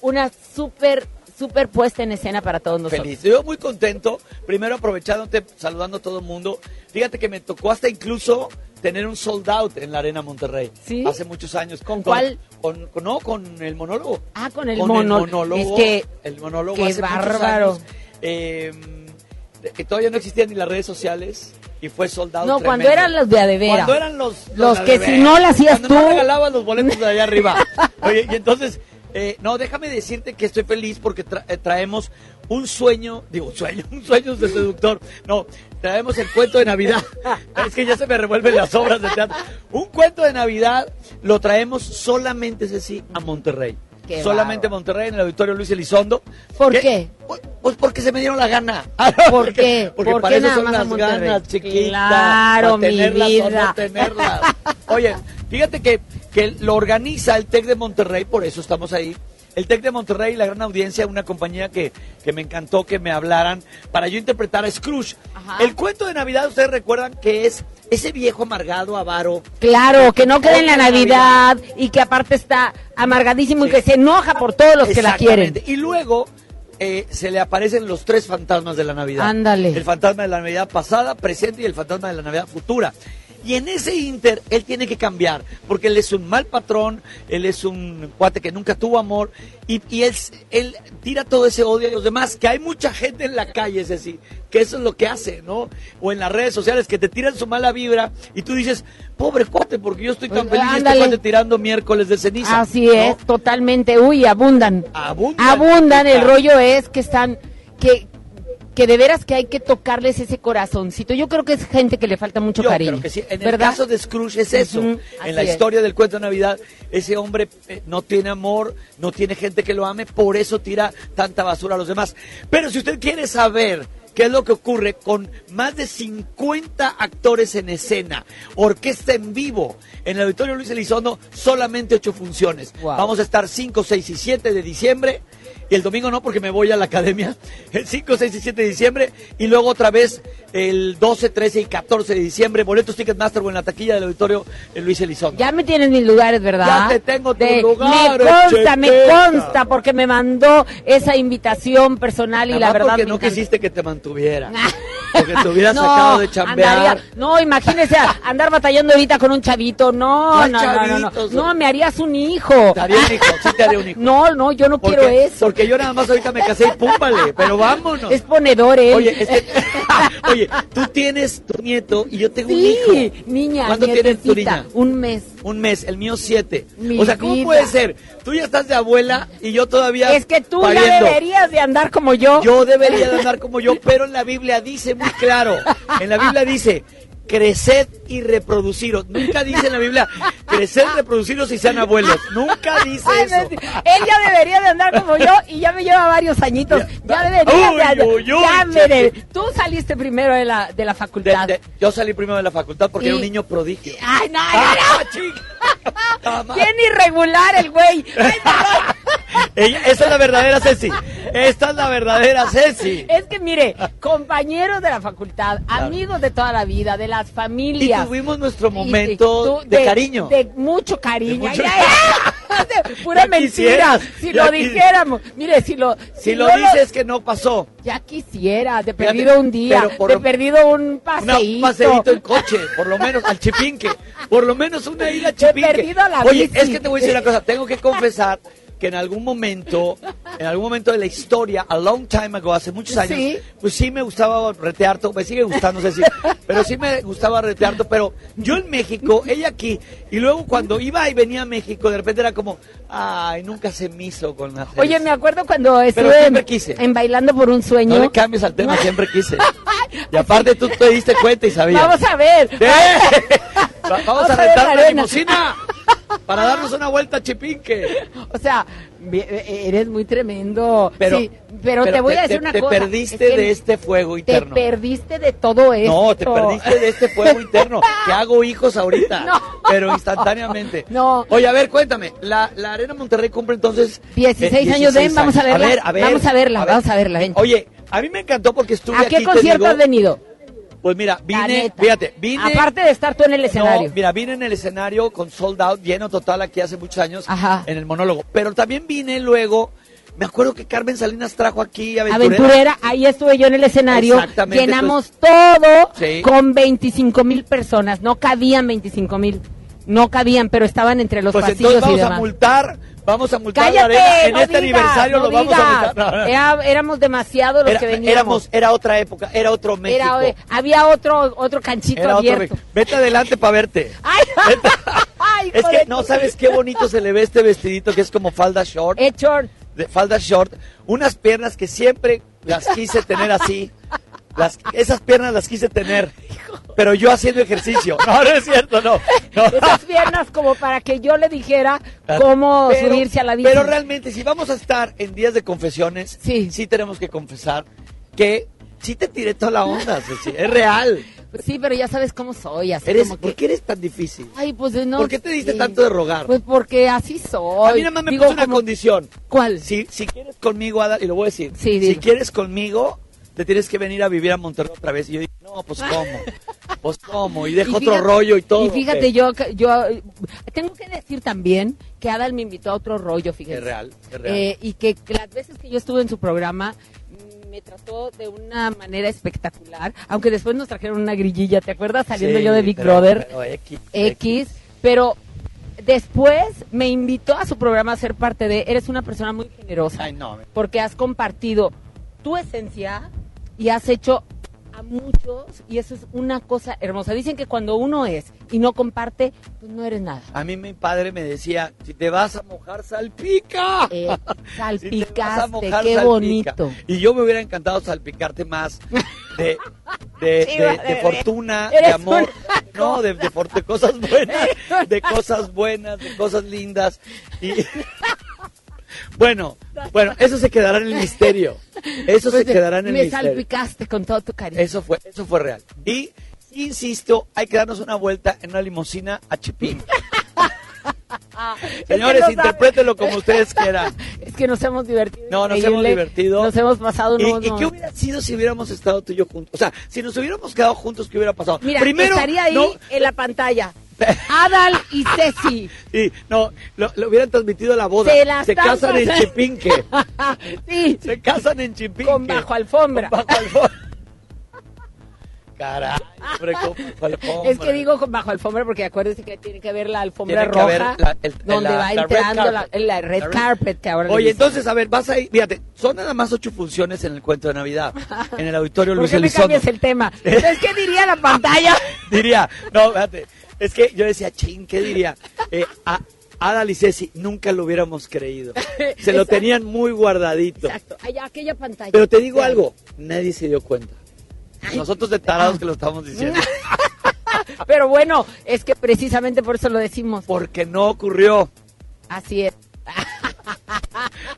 una súper, súper puesta en escena para todos nosotros. Feliz. Yo muy contento. Primero aprovechándote, saludando a todo el mundo. Fíjate que me tocó hasta incluso tener un sold out en la Arena Monterrey. ¿Sí? Hace muchos años. ¿Con cuál? Con, con- no, con el monólogo. Ah, con el con monólogo. el monólogo. Es que, el monólogo qué hace bárbaro. años. Eh, de- que todavía no existían ni las redes sociales y fue sold out No, cuando eran los de a de veras. Cuando eran los... Los que si no la hacías Cuando tú- no regalabas los boletos de allá arriba. Oye, y entonces... eh, no, déjame decirte que estoy feliz porque tra- eh, traemos un sueño, digo, un sueño, un sueño de seductor. No, traemos el cuento de Navidad. Es que ya se me revuelven las obras de teatro. Un cuento de Navidad lo traemos solamente, Ceci, a Monterrey. Qué solamente a Monterrey, en el auditorio Luis Elizondo. ¿Por qué? Pues, pues porque se me dieron la gana. ¿Por qué? Porque ¿Por para qué eso son las ganas, chiquita. Claro, para mi o vida. no tenerlas. Oye, fíjate que, que lo organiza el TEC de Monterrey, por eso estamos ahí. El TEC de Monterrey, la gran audiencia, una compañía que, que me encantó que me hablaran para yo interpretar a Scrooge. El cuento de Navidad, ustedes recuerdan que es ese viejo amargado, avaro. Claro, que no quede en la Navidad y que aparte está amargadísimo y que se enoja por todos los que la quieren. Y luego eh, se le aparecen los tres fantasmas de la Navidad. Ándale. El fantasma de la Navidad pasada, presente y el fantasma de la Navidad futura. Y en ese inter, él tiene que cambiar, porque él es un mal patrón, él es un cuate que nunca tuvo amor, y, y él, él tira todo ese odio a los demás, que hay mucha gente en la calle, es decir, que eso es lo que hace, ¿no? O en las redes sociales, que te tiran su mala vibra, y tú dices, pobre cuate, porque yo estoy tan feliz y este cuate tirando miércoles de ceniza. Así ¿no? es, totalmente. Uy, abundan. Abundan. Abundan. El rollo es que están, que, que de veras que hay que tocarles ese corazoncito. Yo creo que es gente que le falta mucho Yo cariño. creo que sí. En el ¿verdad? caso de Scrooge es eso. En la es. historia del cuento de Navidad, ese hombre eh, no tiene amor, no tiene gente que lo ame, por eso tira tanta basura a los demás. Pero si usted quiere saber qué es lo que ocurre con más de 50 actores en escena, orquesta en vivo, en el Auditorio Luis Elizondo, solamente ocho funciones. Wow. Vamos a estar 5, 6 y 7 de diciembre. Y el domingo no, porque me voy a la academia. El 5, 6 y 7 de diciembre. Y luego otra vez el 12, 13 y 14 de diciembre. Boletos Ticketmaster o en la taquilla del auditorio eh, Luis Elizondo. Ya me tienes mis lugares, ¿verdad? Ya te tengo tus De- lugares, Me consta, me consta, porque me mandó esa invitación personal y Nada la verdad porque me no encanta. quisiste que te mantuviera. Porque te hubieras sacado de chambear. andaría- no, imagínese andar batallando ahorita con un chavito. No, No no, no, no, no. No, me harías un hijo. Te haré un hijo, sí te haré un hijo. No, no, yo no quiero eso. porque yo nada más ahorita me casé y púmbale, pero vámonos. Es ponedor él. Oye, es que- oye, tú tienes tu nieto y yo tengo un Sí, hijo. niña, ¿Cuándo tienes tu niña? Un mes. Un mes, el mío siete. Mi o sea, ¿cómo vida. puede ser? Tú ya estás de abuela y yo todavía Es que tú ya pariendo. deberías de andar como yo. Yo debería de andar como yo, pero en la Biblia dice muy claro, en la Biblia dice, creced y reproduciros. Nunca dice en la Biblia, creced, reproduciros y sean abuelos. Nunca dice Ay, eso. no, él ya debería de andar como yo y ya me lleva varios añitos. Ya debería Uy, de andar. uy, uy, ya me de- Tú saliste primero de la, de la facultad. De- de- yo salí primero de la facultad porque era un niño prodigio. Ay, no, no, Ah, no. chica. Bien irregular el güey. Ella- esa es la verdadera Ceci. Esta es la verdadera Ceci. Es que mire, compañeros de la facultad, amigos de toda la vida, de las Y familias. tuvimos nuestro Y- momento tú- de, cariño. De mucho cariño. De mucho- Pura Ya mentira. si lo dijéramos. Mire, si lo. Si lo no dices que no pasó. Ya quisiera, de Fíjate, perdido un día, por de lo- perdido un paseíto. un paseíto en coche, por lo menos al Chipinque. Por lo menos una ida al Chipinque. perdido a la Oye, bici. es que te voy a decir una cosa. Tengo que confesar que en algún momento, en algún momento de la historia, a long time ago, hace muchos años, Sí. pues sí me gustaba retearto, me sigue gustando, no sé si, pero sí me gustaba retearto, pero yo en México, ella aquí, y luego cuando iba y venía a México, de repente era como, ay, nunca se me hizo con hacer Oye, eso". me acuerdo cuando estuve en, quise. en Bailando por un Sueño. No le cambies al tema, siempre quise. Y aparte tú te diste cuenta y sabías. Vamos a ver. ¡Eh! Va- Vamos a rentar la limusina para darnos una vuelta a Chipinque. O sea, vi- eh, eres muy tremendo. Pero, Sí, pero, te voy a decir te- una te cosa. perdiste es que de este fuego Te interno. perdiste de todo esto. No, te perdiste de este fuego interno. Que hago hijos ahorita, pero instantáneamente. No. Oye, a ver, cuéntame. La, la Arena Monterrey cumple entonces... 16 eh, años, ven, vamos a verla. ver, a ver, Vamos a verla, ver. vamos a verla, ven. Oye, a mí me encantó porque estuve ¿A aquí, qué te concierto digo, has venido? Pues mira, vine, fíjate, vine... Aparte de estar tú en el escenario. No, mira, vine en el escenario con sold out, lleno total aquí hace muchos años Ajá. en el monólogo. Pero también vine luego, me acuerdo que Carmen Salinas trajo aquí Aventurera. Aventurera, ahí estuve yo en el escenario. Exactamente, Llenamos todo Sí. con 25 mil personas. No cabían 25 mil. No cabían, pero estaban entre los Pues pasillos entonces vamos y a multar, vamos a multar ¡Cállate! la arena. En no este digas, aniversario no lo vamos a multar. No. Era- éramos demasiado los Era- que veníamos. éramos, era otra época, era otro México. Era, había otro otro canchito Era otro abierto. México. Vete adelante para verte. Ay, ay, Es que no sabes qué bonito se le ve este vestidito que es como falda short. Eh, short. de falda short, unas piernas que siempre las quise tener así. Las, esas piernas las quise tener, pero yo haciendo ejercicio. No, no es cierto, no. no. Esas piernas como para que yo le dijera cómo Pero- subirse a la bici. Pero realmente, si vamos a estar en días de confesiones, sí, tenemos que confesar que sí te tiré toda la onda, Ceci, es real. Sí, pero ya sabes cómo soy, así Eres, como que... ¿Por qué eres tan difícil? Ay, pues no ¿Por qué te diste sé. tanto de rogar? Pues porque así soy. A mí nada más me Digo, puso una como- condición. ¿Cuál? Si, si quieres conmigo, Ada, y lo voy a decir. Sí, si quieres conmigo, te tienes que venir a vivir a Monterrey otra vez. Y yo dije, no, pues cómo. Pues cómo. Y dejo Y otro rollo y todo. Y fíjate, yo, yo tengo que decir también que Adal me invitó a otro rollo, fíjate. Es real, es real. Eh, y que las veces que yo estuve en su programa mm, me trató de una manera espectacular, aunque después nos trajeron una grillilla, ¿te acuerdas? Saliendo Sí, yo de Big pero- Brother pero X, X, pero después me invitó a su programa a ser parte de, eres una persona muy generosa, Ay, no. porque has compartido tu esencia y has hecho a muchos y eso es una cosa hermosa. Dicen que cuando uno es y no comparte, pues no eres nada. A mí mi padre me decía, si te vas a mojar, salpica. Eh, Si te vas a salpicaste, mojar, qué salpica. bonito. Y yo me hubiera encantado salpicarte más de, de, Sí, de- va, de de- fortuna, de amor. No, de, de cosas buenas, de cosas buenas, de cosas lindas. Y bueno, bueno, eso se quedará en el misterio. Eso se quedará en el me misterio. salpicaste con todo tu cariño. Eso fue, eso fue real. Y insisto, hay que darnos una vuelta en una limusina a Chipín. Señores, interprétenlo como ustedes quieran. Es que nos hemos divertido. No, nos hemos divertido. Nos hemos pasado ¿Y, unos y qué momentos. hubiera sido si hubiéramos estado tú y yo juntos? O sea, si nos hubiéramos quedado juntos, ¿qué hubiera pasado? Mira, Primero, estaría ahí no, en la pantalla. Adal y Ceci. sí, no, lo, lo hubieran transmitido la boda. Se casan en. Chipinque. sí. Se casan en Chipinque. Con bajo alfombra. Con bajo alfombra. Caray, hombre, con bajo alfombra. Es que digo con bajo alfombra porque acuérdense que tiene que haber la alfombra Tiene que roja la- el- donde la- va entrando la, red carpet que ahora Oye, entonces, a ver, vas a ir, fíjate, son nada más ocho funciones en el cuento de Navidad, en el auditorio ¿Por Luis qué me Elizondo. cambias el tema? Entonces, ¿qué diría la pantalla? Diría, no, fíjate, es que yo decía, ching, ¿qué diría? Eh, a Adal y Ceci nunca lo hubiéramos creído. Se lo tenían muy guardadito. Exacto, allá aquella pantalla. Pero te digo algo, nadie se dio cuenta. Nosotros de tarados que lo estamos diciendo. Pero bueno, es que precisamente por eso lo decimos. Porque no ocurrió. Así es.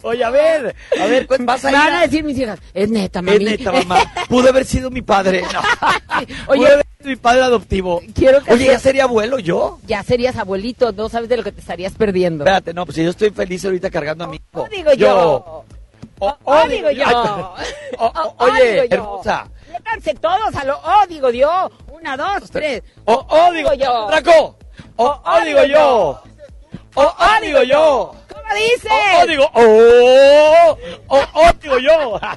Oye, a ver, a ver, vas a ir van a decir mis hijas, es neta, mami. Es neta, mamá. Pudo haber sido mi padre. No. Oye, mi padre adoptivo. Quiero que Oye, ¿ya sería abuelo yo? ya serías abuelito, no sabes de lo que te estarías perdiendo. Espérate, no, pues yo estoy feliz ahorita cargando a mi hijo. Oh, digo yo. Oh, Oh, digo yo. Oh, oh, oh, oye, digo yo. hermosa. Léganse todos a lo oh, digo yo. Una, dos, tres. Oh, oh, digo yo. Draco. Oh, oh, digo yo. oh, oh, digo yo. ¿Cómo dices? Oh, oh, digo, oh, oh, oh, digo yo.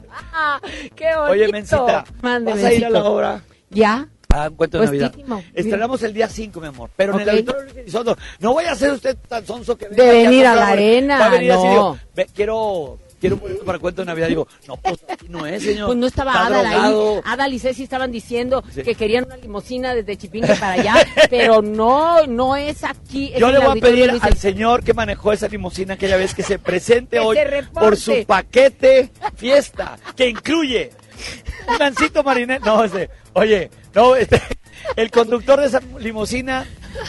Ah, qué bonito. Oye, Mencita, ¿vas a ir a la obra? ¿Ya? Ah, un cuento de Navidad. Puestísimo. Estrenamos el día 5, mi amor. Pero en el auditorio Luis Elizondo. No vaya a ser usted tan sonso que De venga aquí venir a la arena, Va a venir así, no. digo, "Ve, quiero, quiero un boleto para cuento de Navidad. Digo, no, pues aquí no es, señor. Pues no estaba Está Adal drogado. ahí. Adal y Ceci estaban diciendo Sí. que querían una limusina desde Chipinque para allá, pero no, no es aquí. es Yo le el voy a pedir al El- señor que manejó esa limusina aquella vez que se presente Que hoy se por su paquete fiesta, que incluye un gancito marinero. No, este, oye, no, este, el conductor de esa limusina,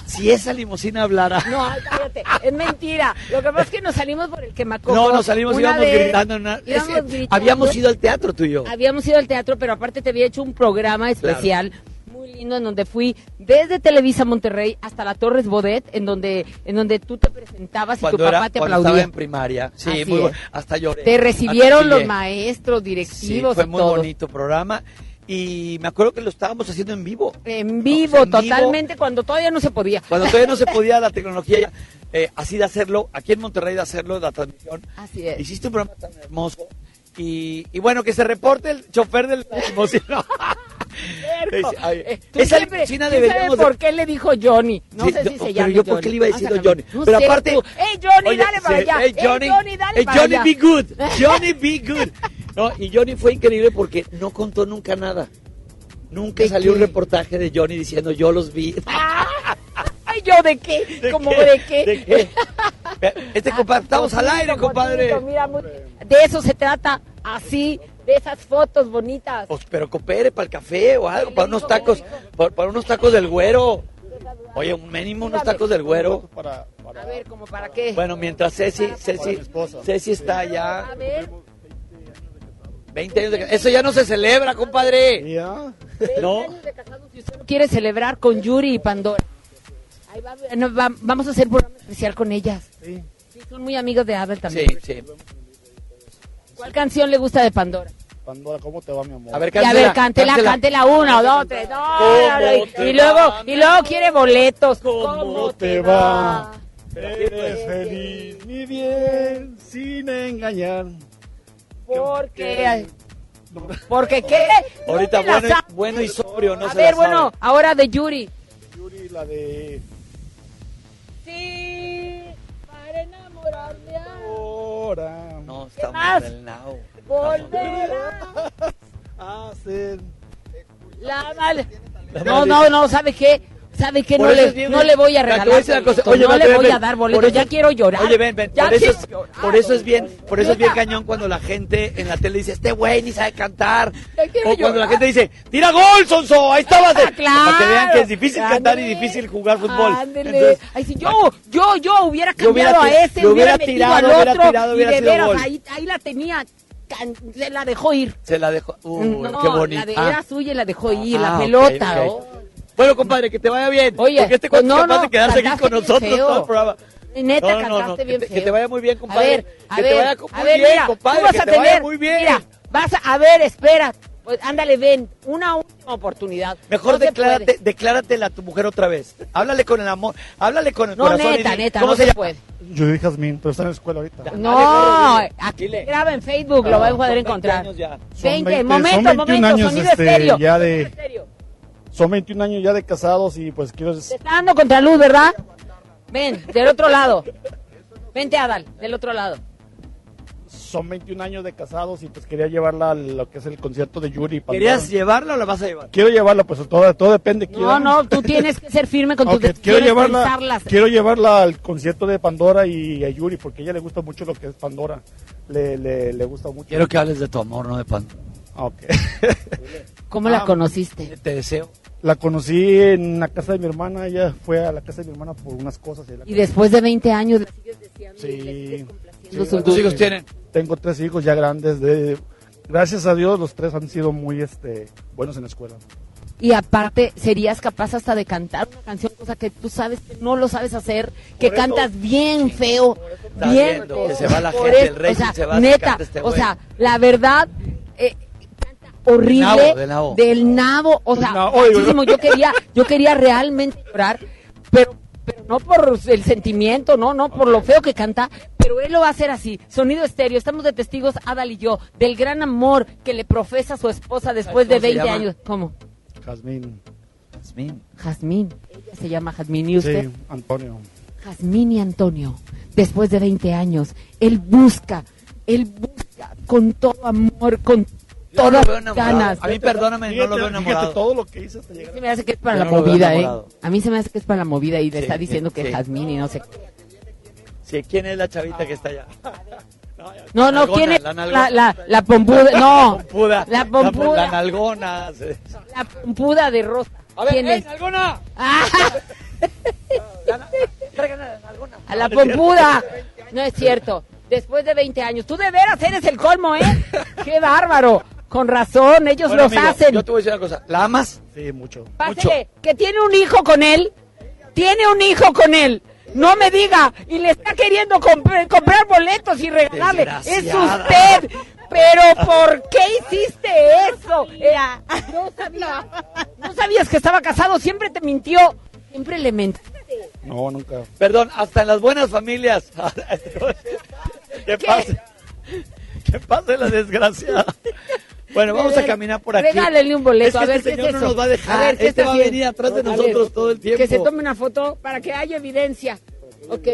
si esa limusina hablara. No, cállate, es mentira. Lo que pasa es que nos salimos por el quemacoco. No, nos salimos, Una íbamos vez, gritando. en una- íbamos es gritando. Habíamos ido al teatro tú y yo. Habíamos ido al teatro, pero aparte te había hecho un programa especial muy lindo en donde fui desde Televisa Monterrey hasta la Torres Bodet, en donde en donde tú te presentabas y tu papá te cuando aplaudía. estaba en primaria. Sí, Así muy es. bueno. Hasta lloré. Te recibieron los maestros Sí, directivos fue y muy todo. bonito programa. Y me acuerdo que lo estábamos haciendo en vivo. En vivo, en vivo. totalmente, cuando todavía no se podía. Cuando todavía no se podía la tecnología eh, así de hacerlo, aquí en Monterrey de hacerlo, la transmisión. Así es. Hiciste un programa tan hermoso. Y, y bueno, que se reporte el chofer del. Ay, Eh, esa limusina ¿quién deberíamos por qué le dijo Johnny? No Sí, sé si se pero llama yo por qué le iba diciendo. Johnny. No pero aparte, tú, ¡Ey, Johnny, Oye, dale para allá! ¡Ey, ¡Ey, Johnny! Johnny, dale ¡Ey, para Johnny, allá! be good! ¡Johnny, be good! No, y Johnny fue increíble porque no contó nunca nada. Nunca ¿De salió un reportaje de Johnny diciendo yo los vi. ¿yo de qué? ¿Cómo de qué? ¿De qué? Este compadre, estamos al aire, compadre. mira, muy- de eso se trata, así, de esas fotos bonitas. Pues, pero coopere para el café o algo, para unos tacos, para, para unos tacos del güero. Oye, un mínimo unos tacos del güero. A ver, ¿como para qué? Bueno, mientras Ceci, Ceci, Ceci está allá. A ver, 20 años de ca- Eso ya no se celebra, compadre. No. ¿no quiere celebrar con Yuri y Pandora? Ahí va- no, va- vamos a hacer un programa especial con ellas. Sí. son muy amigos de Abel también. Sí, sí. ¿Cuál canción le gusta de Pandora? Pandora, ¿cómo te va, mi amor? A ver, Y a ver, cántela, cántela una o dos, tres. No, no, no, y, luego, y luego quiere boletos. ¿Cómo te va? Eres feliz, mi bien, sin engañar. Porque, porque qué? Ahorita bueno, bueno y sobrio, no a se ver, la bueno, ahora de Yuri. Yuri, la de... ahora. No, más? estamos del now. Volverá a ser la mal. No, no, no, ¿sabe qué? ¿Sabe qué? No le, bien- no le voy a te regalar. voy a Oye, no ven, le ven, voy ven. a dar eso- ya quiero llorar. Oye, ven, ven, por eso, es, llorar. por eso es bien, por eso es bien cañón cuando la gente en la tele dice, este güey ni sabe cantar. O cuando la llorar. gente dice, tira gol, Sonso, ahí estabas. de-". claro. Para que vean que es difícil cantar y difícil jugar fútbol. Entonces, Ay, si yo, yo, yo hubiera hubiera cambiado ti- a ese, hubiera, hubiera tirado, al hubiera otro, tirado, y hubiera de sido veras, ahí, ahí la tenía, se la dejó ir. se la dejó. No, qué bonito. la de Ah. era suya y la dejó ir, Ah, la pelota. ok. oh. Bueno, compadre, que te vaya bien. Oye, porque este pues cuento no, es capaz no, de quedarse aquí con bien nosotros feo. todo el programa. Neta, No, no, no, cantaste que bien te- que feo. te vaya muy bien, compadre. A ver, a Que te ver, vaya a muy ver, bien, mira, compadre, tú vas que a te vaya tener, muy bien. Mira, vas a, a ver, espera, pues ándale, ven, una última oportunidad. Mejor No declárate, decláratela a tu mujer otra vez. Háblale con el amor, háblale con el No, corazón. y neta, di, neta, ¿Cómo no se se llama? puede. Judy Jazmín, pero está en la escuela ahorita. No, aquí dile. graba en Facebook, lo va a poder Son 20 encontrar. años ya. Son 20, 20, momento, son 21 momento, años, sonido este, estéreo. ya sonido de- estéreo. Son 21 años ya de casados y pues quiero... Te está dando contraluz, ¿verdad? Ven, del otro lado. Vente, Adal, del otro lado. Son 21 años de casados y pues quería llevarla a lo que es el concierto de Yuri. y Pandora. ¿Querías llevarla o la vas a llevar? Quiero llevarla, pues todo, todo depende. No, quiero- no, tú tienes que ser firme con tus Ok, quiero llevarla, pensarlas. quiero llevarla al concierto de Pandora y a Yuri porque a ella le gusta mucho lo que es Pandora. Le, le, le gusta mucho. Quiero que hables de tu amor, no de pan. Ok. ¿Cómo la Ah, conociste? Te deseo. La conocí en la casa de mi hermana, ella fue a la casa de mi hermana por unas cosas. y la Y después de 20 años, la sigues deseando y Sí. sigues Sí, sus ¿Cuántos gustos. hijos tienen? Tengo tres hijos ya grandes. De, gracias a Dios los tres han sido muy este, buenos en la escuela. Y aparte, serías capaz hasta de cantar una canción, cosa que tú sabes que no lo sabes hacer, que Por eso- cantas bien feo, bien viendo feo. que se va la gente, el rating o sea, se va, neta, este o sea, la verdad, horrible nabo, del nabo. del nabo, o sea, nabo, muchísimo. yo quería, yo quería realmente llorar, pero, pero no por el sentimiento, no, no por lo feo que canta, pero él lo va a hacer así. Sonido estéreo, estamos de testigos, Adal y yo, del gran amor que le profesa su esposa después de ¿Cómo se 20 llama? años. ¿Cómo? Jazmín. Jazmín. Jazmín. Ella se llama Jazmín y usted. Sí, Antonio. Jazmín y Antonio, después de 20 años, él busca, él busca con todo amor, con No todas enamorado. ganas. A mí perdóname, no lo veo Fíjate enamorado. todo lo que hice hasta llegar. Se me hace que es para Yo la no movida, ¿eh? A mí se me hace que es para la movida y le Sí, está diciendo que sí. es Jazmín y no sé. Sí, ¿quién es la chavita que está allá? No, no, nalgona, ¿quién es la la, la, la pompuda? No, Pompuda. la pompuda, la nalgona. sí. la pompuda de Rosa. A ver, ¿Quién ¡eh, es? nalgona! Ah, a a la pompuda. No es cierto. Después de 20 años. Tú de veras eres el colmo, ¿eh? ¡Qué bárbaro! Con razón, ellos Bueno, los amigo, hacen. Yo te voy a decir una cosa. ¿La amas? Sí, mucho. Pásele, que tiene un hijo con él. Tiene un hijo con él. No me diga. Y le está queriendo compr- comprar boletos y regalarle. Es usted. Pero ¿por qué hiciste eso? Eh, no, sabía- no sabías que estaba casado. Siempre te mintió. Siempre le mentiste. No, nunca. Perdón, hasta en las buenas familias. ¿Qué pasa? ¿Qué pasa la desgracia? Bueno, vamos a caminar por aquí. Regálele un boleto. Es que a ver este qué señor es no eso. nos va a dejar. ver, ¿qué este va a venir atrás de A ver, nosotros todo el tiempo. Que se tome una foto para que haya evidencia. Ok.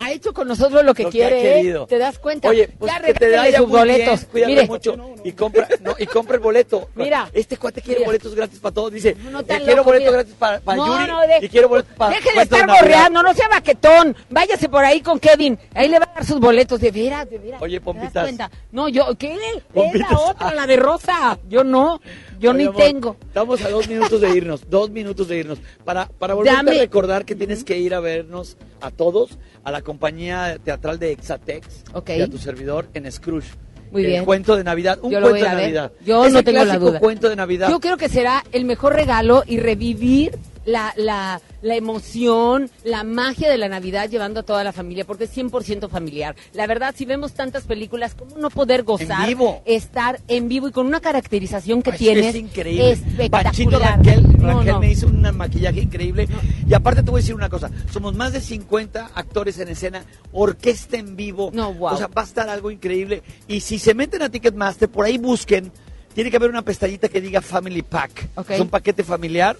Ha hecho con nosotros lo que Lo quiere, ¿eh? querido. ¿Te das cuenta? Oye, pues ya que te vaya sus boletos. bien, Mire, mucho y compra, no, y compra el boleto. Mira. este cuate quiere Mira. boletos gratis para todos. Dice, No eh, tan quiero loco, boletos mira. gratis para, para No, Yuri no, de- y quiero boletos para Deje de estar Navidad. gorreando, no sea baquetón. Váyase por ahí con Kevin. Ahí le va a dar sus boletos. De veras, de veras. Oye, ¿Te das Pompitas. cuenta? No, yo, ¿qué? Es Pompitas. la otra, la de Rosa. Yo no. Yo Oye, ni amor, tengo. Estamos a dos minutos de irnos, dos minutos de irnos. Para, para volverte a recordar que tienes que ir a vernos a todos, a la compañía teatral de Exatex y a tu servidor en Scrooge. Muy el bien. cuento de Navidad, un Yo cuento de. Navidad. Yo Es no el tengo la duda. cuento de Navidad. Yo creo que será el mejor regalo y revivir la, la, la emoción, la magia de la Navidad llevando a toda la familia, porque es 100% familiar. La verdad, si vemos tantas películas, ¿cómo no poder gozar, vivo. estar en vivo y con una caracterización que Ay, tienes Es increíble. espectacular? Panchito Raquel, No, Raquel no. me hizo un maquillaje increíble. Y aparte te voy a decir una cosa. Somos más de 50 actores en escena, orquesta en vivo. No, wow. O sea, va a estar algo increíble. Y si se meten a Ticketmaster, por ahí busquen. Tiene que haber una pestañita que diga Family Pack. Es un paquete familiar.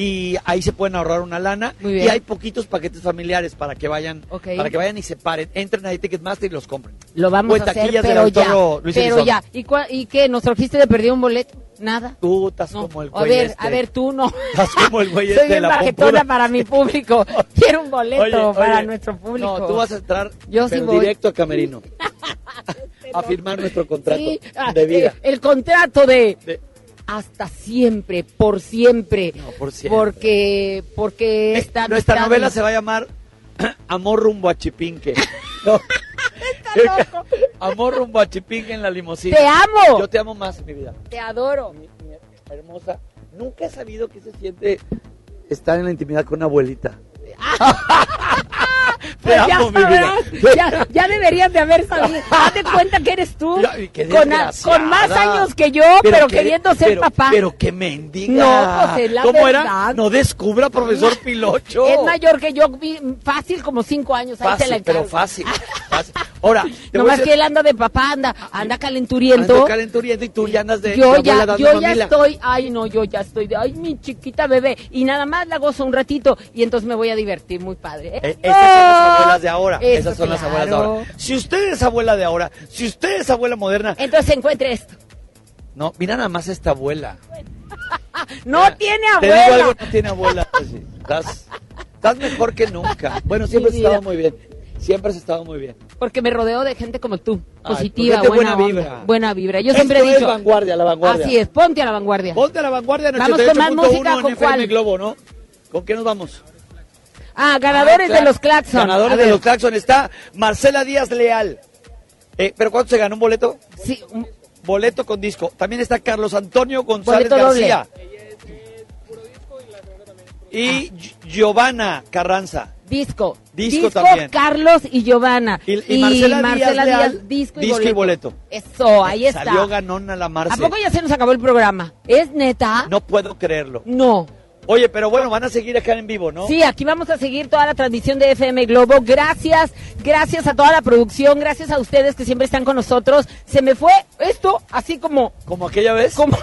Y ahí se pueden ahorrar una lana. Muy bien. Y hay poquitos paquetes familiares para que vayan, para que vayan y se paren. Entren a Ticketmaster y los compren. Lo vamos O a hacer, pero ya. Luis Pero Elizondo. ya. ¿Y, cua- ¿Y qué? ¿Nos trajiste de perdido un boleto? Nada. Tú estás No. como el a güey ver, este. a ver, tú no. Estás como el güey Soy este de bien la bajetona para mi público. Quiero un boleto Oye, oye, para nuestro público. No, tú vas a entrar Yo sí voy. directo a Camerino. a firmar nuestro contrato Sí, de vida. El contrato de, De- hasta siempre, por siempre. No, por siempre. Porque, porque esta Nuestra novela se va a llamar Amor rumbo a Chipinque. No. Amor rumbo a Chipinque en la limusina. ¡Te amo! Yo te amo más, mi vida. Te adoro. Mi- mi hermosa. Nunca he sabido que se siente estar en la intimidad con una abuelita. Pues ya amo, mi vida. sabrás, ya, ya deberías de haber sabido. Date cuenta que eres tú. Ya, con, a- desgraciada. con más años que yo, pero, que- queriendo ser pero- papá. Pero que mendiga. No, pues es la ¿Cómo verdad. era? No descubra, profesor Pilocho. Es mayor que yo, fácil como cinco años. Ahí Fácil, te la pero fácil, fácil. Ahora, te Nomás decir- que él anda de papá, anda, anda calenturiento. Ando calenturiento y tú ya andas de yo ya, abuela yo ya mamila. estoy, ay no, yo ya estoy de, ay mi chiquita bebé, y nada más la gozo un ratito, y entonces me voy a divertir muy padre. ¿eh? Eh, Esas son las abuelas de ahora. Eso, Esas son las abuelas de ahora. Si usted es abuela de ahora, si usted es abuela moderna, Entonces encuentre esto. no, mira nada más esta abuela. No tiene Te digo abuela. algo, no tiene abuela. Estás, estás mejor que nunca. Bueno, siempre Mi has estado muy bien. Siempre has estado muy bien. Porque me rodeo de gente como tú, Ay, positiva, es buena, onda, vibra. buena vibra. Yo Esto siempre he es dicho, vanguardia, la vanguardia. así es, ponte a la vanguardia. Ponte a la vanguardia en Vamos con más 88.1 música, en ¿con cuál? Globo, ¿no? ¿Con qué nos vamos? Ah, ganadores Ah, de los Claxon. Ganadores A de los Claxon está Marcela Díaz Leal. Eh, ¿Pero cuánto se ganó un boleto? Sí, un Boleto con disco. También está Carlos Antonio González Boleto doble. García. Y Gi- Giovanna Carranza. Disco. Disco también. Carlos y Giovanna. Y, y Marcela, Díaz, disco y disco y boleto. Eso, ahí está. Salió ganona la ¿A Marce. poco ya se nos acabó el programa? ¿Es neta? No puedo creerlo. No. Oye, pero bueno, van a seguir acá en vivo, ¿no? Sí, aquí vamos a seguir toda la transmisión de FM Globo. Gracias, gracias a toda la producción, gracias a ustedes que siempre están con nosotros. Se me fue esto así como... ¿Como aquella vez? Como...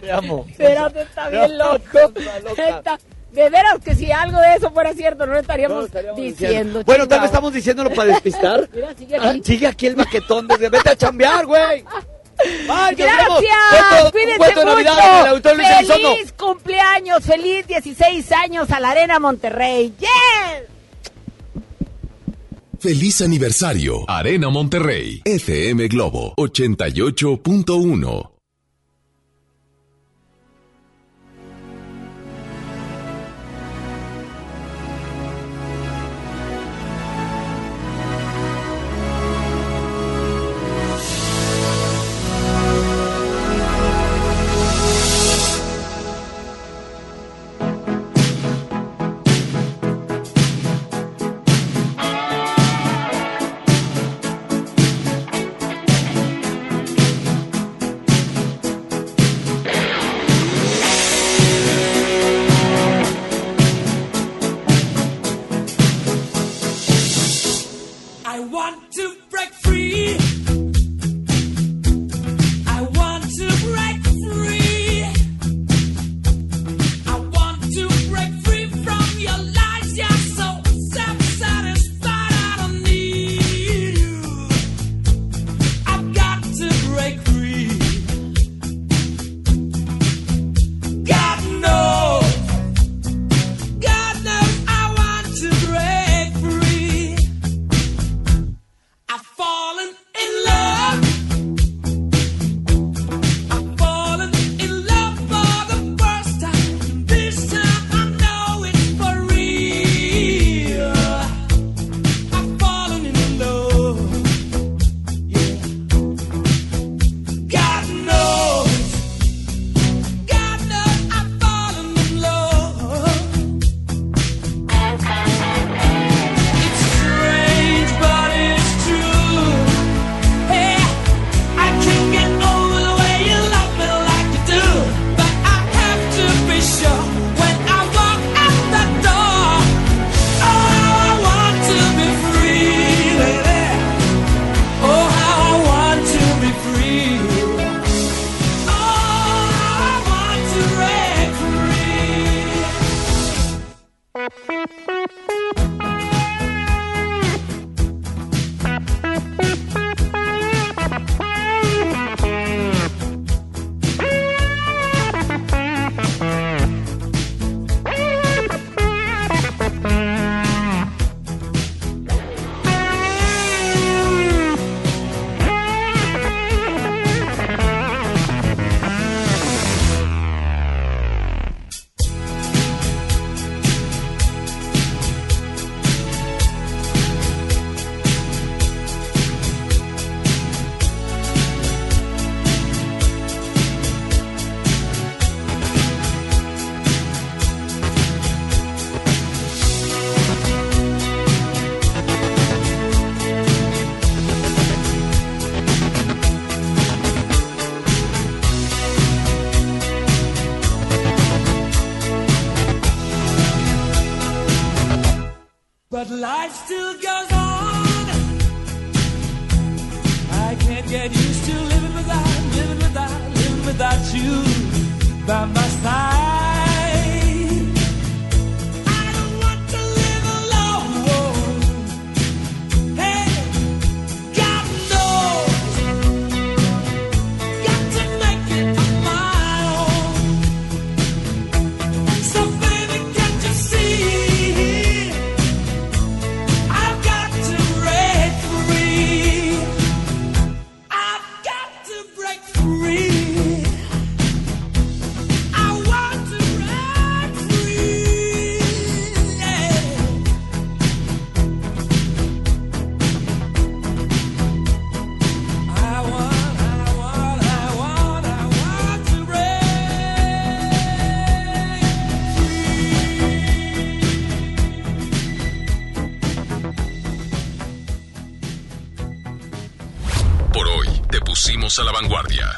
Te amo. Espérate, está bien loco. está loca. Está- De veras que si algo de eso fuera cierto, no lo estaríamos, diciendo. Bueno, tal vez estamos diciéndolo para despistar. Mira, sigue Ah, aquí. sigue aquí el baquetón desde vete a chambear, güey. Gracias, cuídense mucho. Navidad Elizondo. Feliz cumpleaños, feliz 16 años a la Arena Monterrey. ¡Yes! Feliz aniversario, Arena Monterrey, FM Globo 88.1.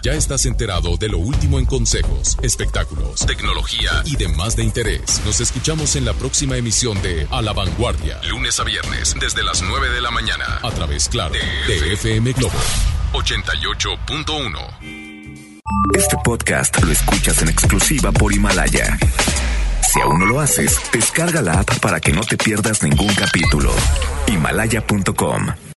Ya estás enterado de lo último en consejos, espectáculos, tecnología y demás de interés. Nos escuchamos en la próxima emisión de A la Vanguardia, lunes a viernes, desde las 9 de la mañana, a través, claro, de FM Globo 88.1. Este podcast lo escuchas en exclusiva por Himalaya. Si aún no lo haces, descarga la app para que no te pierdas ningún capítulo. Himalaya.com